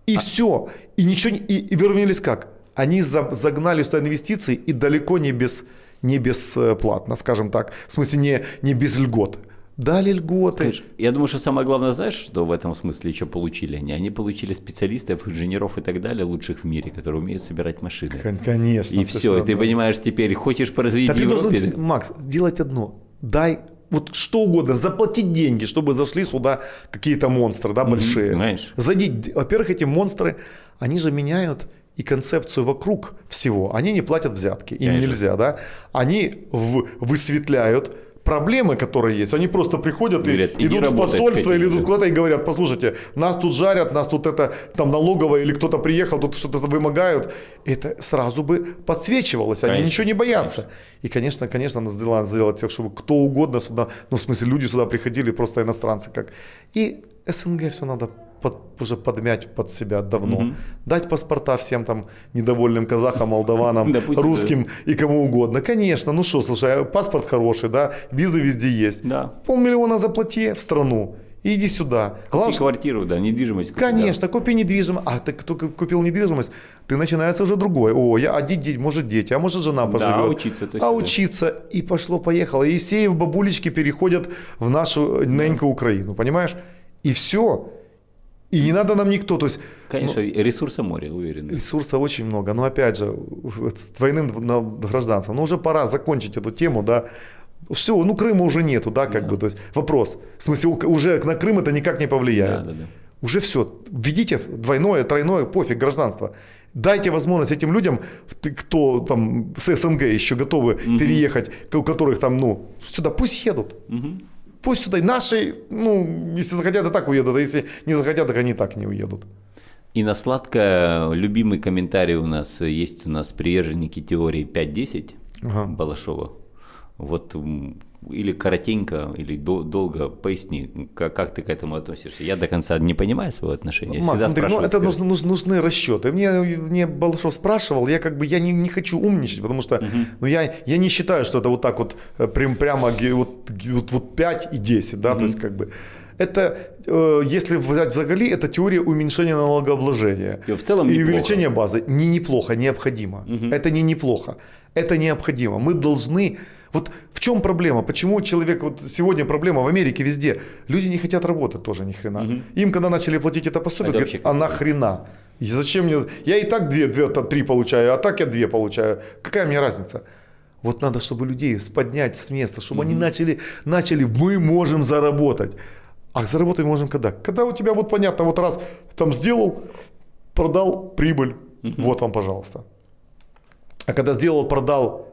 И а... все. И ничего и, и выровнялись как? Они за, загнали сюда инвестиции и далеко не без не бесплатно, скажем так. В смысле, не, не без льгот. Дали льготы. Конечно. Я думаю, что самое главное, знаешь, что в этом смысле еще получили они? Они получили специалистов, инженеров и так далее, лучших в мире, которые умеют собирать машины. Конечно. И все, и ты понимаешь теперь, хочешь производить да Европе... Ты должен, Макс, делать одно. Дай вот что угодно, заплатить деньги, чтобы зашли сюда какие-то монстры, да, большие. Знаешь. Зайди, во-первых, эти монстры, они же меняют и концепцию вокруг всего. Они не платят взятки, им Конечно. нельзя, да. Они в, высветляют проблемы, которые есть, они просто приходят говорят, и идут в посольство или идут куда-то и говорят, послушайте, нас тут жарят, нас тут это там налоговое или кто-то приехал, тут что-то вымогают. Это сразу бы подсвечивалось, конечно, они ничего не боятся. Конечно. И, конечно, конечно, надо сделать, сделать так, чтобы кто угодно сюда, ну, в смысле, люди сюда приходили, просто иностранцы как. И СНГ все надо под, уже подмять под себя давно. Угу. Дать паспорта всем там недовольным казахам, молдаванам, *laughs* русским и кому угодно. Конечно, ну что, слушай, а паспорт хороший, да, визы везде есть. Да. Полмиллиона заплати в страну. И иди сюда. Купи Главное, квартиру, да, недвижимость. Купи, Конечно, да. купи недвижимость. А ты кто купил недвижимость, ты начинается уже другое. О, я, а дети, может дети, а может жена поживет. Да, учиться. То есть, а да. учиться. И пошло-поехало. И Сеев бабулечки переходят в нашу неньку Украину, понимаешь? И все. И не надо нам никто. То есть, Конечно, ну, ресурса море, уверен. Ресурса очень много. Но опять же, с двойным гражданством. Ну уже пора закончить эту тему, да. Все, ну Крыма уже нету, да, как да. бы. То есть вопрос. В смысле, уже на Крым это никак не повлияет. Да, да, да. Уже все. Введите двойное, тройное, пофиг, гражданство. Дайте возможность этим людям, кто там с СНГ еще готовы угу. переехать, у которых там, ну, сюда, пусть едут. Угу. Пусть сюда наши, ну, если захотят, и так уедут, а если не захотят, так они так не уедут. И на сладкое любимый комментарий у нас есть у нас приверженники теории 5-10 ага. Балашова. Вот или коротенько, или до, долго поясни, как, как ты к этому относишься. Я до конца не понимаю своего отношения. Макс, смотри, ну, это нужны, нужны, нужны расчеты. Мне, мне Балашов спрашивал, я как бы я не, не хочу умничать, потому что угу. ну, я, я не считаю, что это вот так вот э, прям, прямо вот, вот, вот 5 и 10, да, угу. то есть как бы это, э, если взять взагали, это теория уменьшения налогообложения. В целом И увеличение базы. Не неплохо, необходимо. Угу. Это не неплохо. Это необходимо. Мы должны вот в чем проблема? Почему человек, вот сегодня проблема в Америке везде, люди не хотят работать тоже ни хрена. Угу. Им когда начали платить это пособие, это говорят, а нахрена? И зачем мне, я и так две, две, там, три получаю, а так я две получаю. Какая мне разница? Вот надо, чтобы людей поднять с места, чтобы угу. они начали, начали, мы можем заработать. А заработать можем когда? Когда у тебя вот понятно, вот раз там сделал, продал, прибыль, угу. вот вам, пожалуйста. А когда сделал, продал,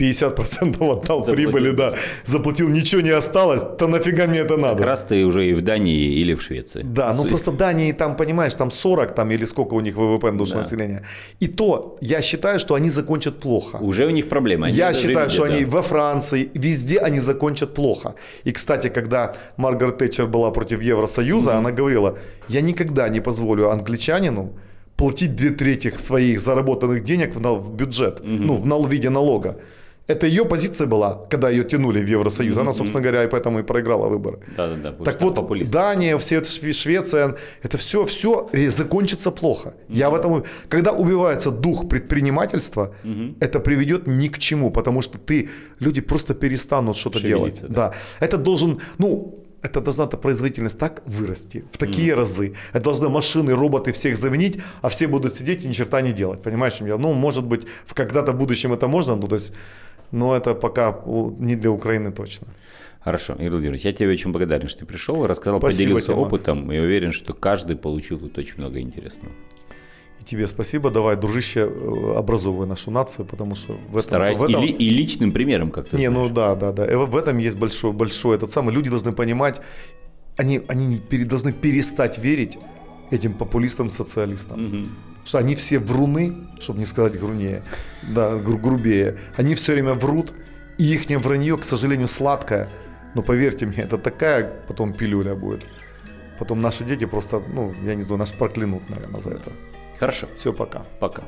50% отдал заплатил. прибыли, да, заплатил, ничего не осталось, то нафига мне это надо? Как раз ты уже и в Дании или в Швеции. Да, ну просто Дании там, понимаешь, там 40 там или сколько у них ВВП на душу да. населения. И то, я считаю, что они закончат плохо. Уже у них проблема. Они я считаю, видят, что да. они во Франции, везде они закончат плохо. И, кстати, когда Маргарет Тэтчер была против Евросоюза, mm-hmm. она говорила, я никогда не позволю англичанину платить две трети своих заработанных денег в, в бюджет, mm-hmm. ну, в, в виде налога. Это ее позиция была, когда ее тянули в Евросоюз. Она, собственно говоря, и поэтому и проиграла выборы. Да, да, да. Так вот, популист. Дания, все, Швеция, это все, все закончится плохо. Я в этом, когда убивается дух предпринимательства, mm-hmm. это приведет ни к чему, потому что ты, люди просто перестанут что-то делать. Да. да. Это должен, ну, это должна эта производительность так вырасти в такие mm. разы. Это должны машины, роботы всех заменить, а все будут сидеть и ни черта не делать. Понимаешь, я? Ну, может быть, когда-то в будущем это можно, ну, то есть но это пока не для Украины точно. Хорошо, Игорь Владимирович, я тебе очень благодарен, что ты пришел, рассказал, спасибо поделился тебе, опытом. И уверен, что каждый получил тут очень много интересного. И тебе спасибо. Давай, дружище, э, образовывай нашу нацию, потому что в этом... Стараюсь. В этом... И, и личным примером как-то. Не, ну знаешь. ну да, да, да. В этом есть большой, большой этот самый. Люди должны понимать, они, они должны перестать верить этим популистам-социалистам. Угу что они все вруны, чтобы не сказать грунее, да, гру- грубее. Они все время врут, и их вранье, к сожалению, сладкое. Но поверьте мне, это такая потом пилюля будет. Потом наши дети просто, ну, я не знаю, нас проклянут, наверное, за это. Хорошо. Все, пока. Пока.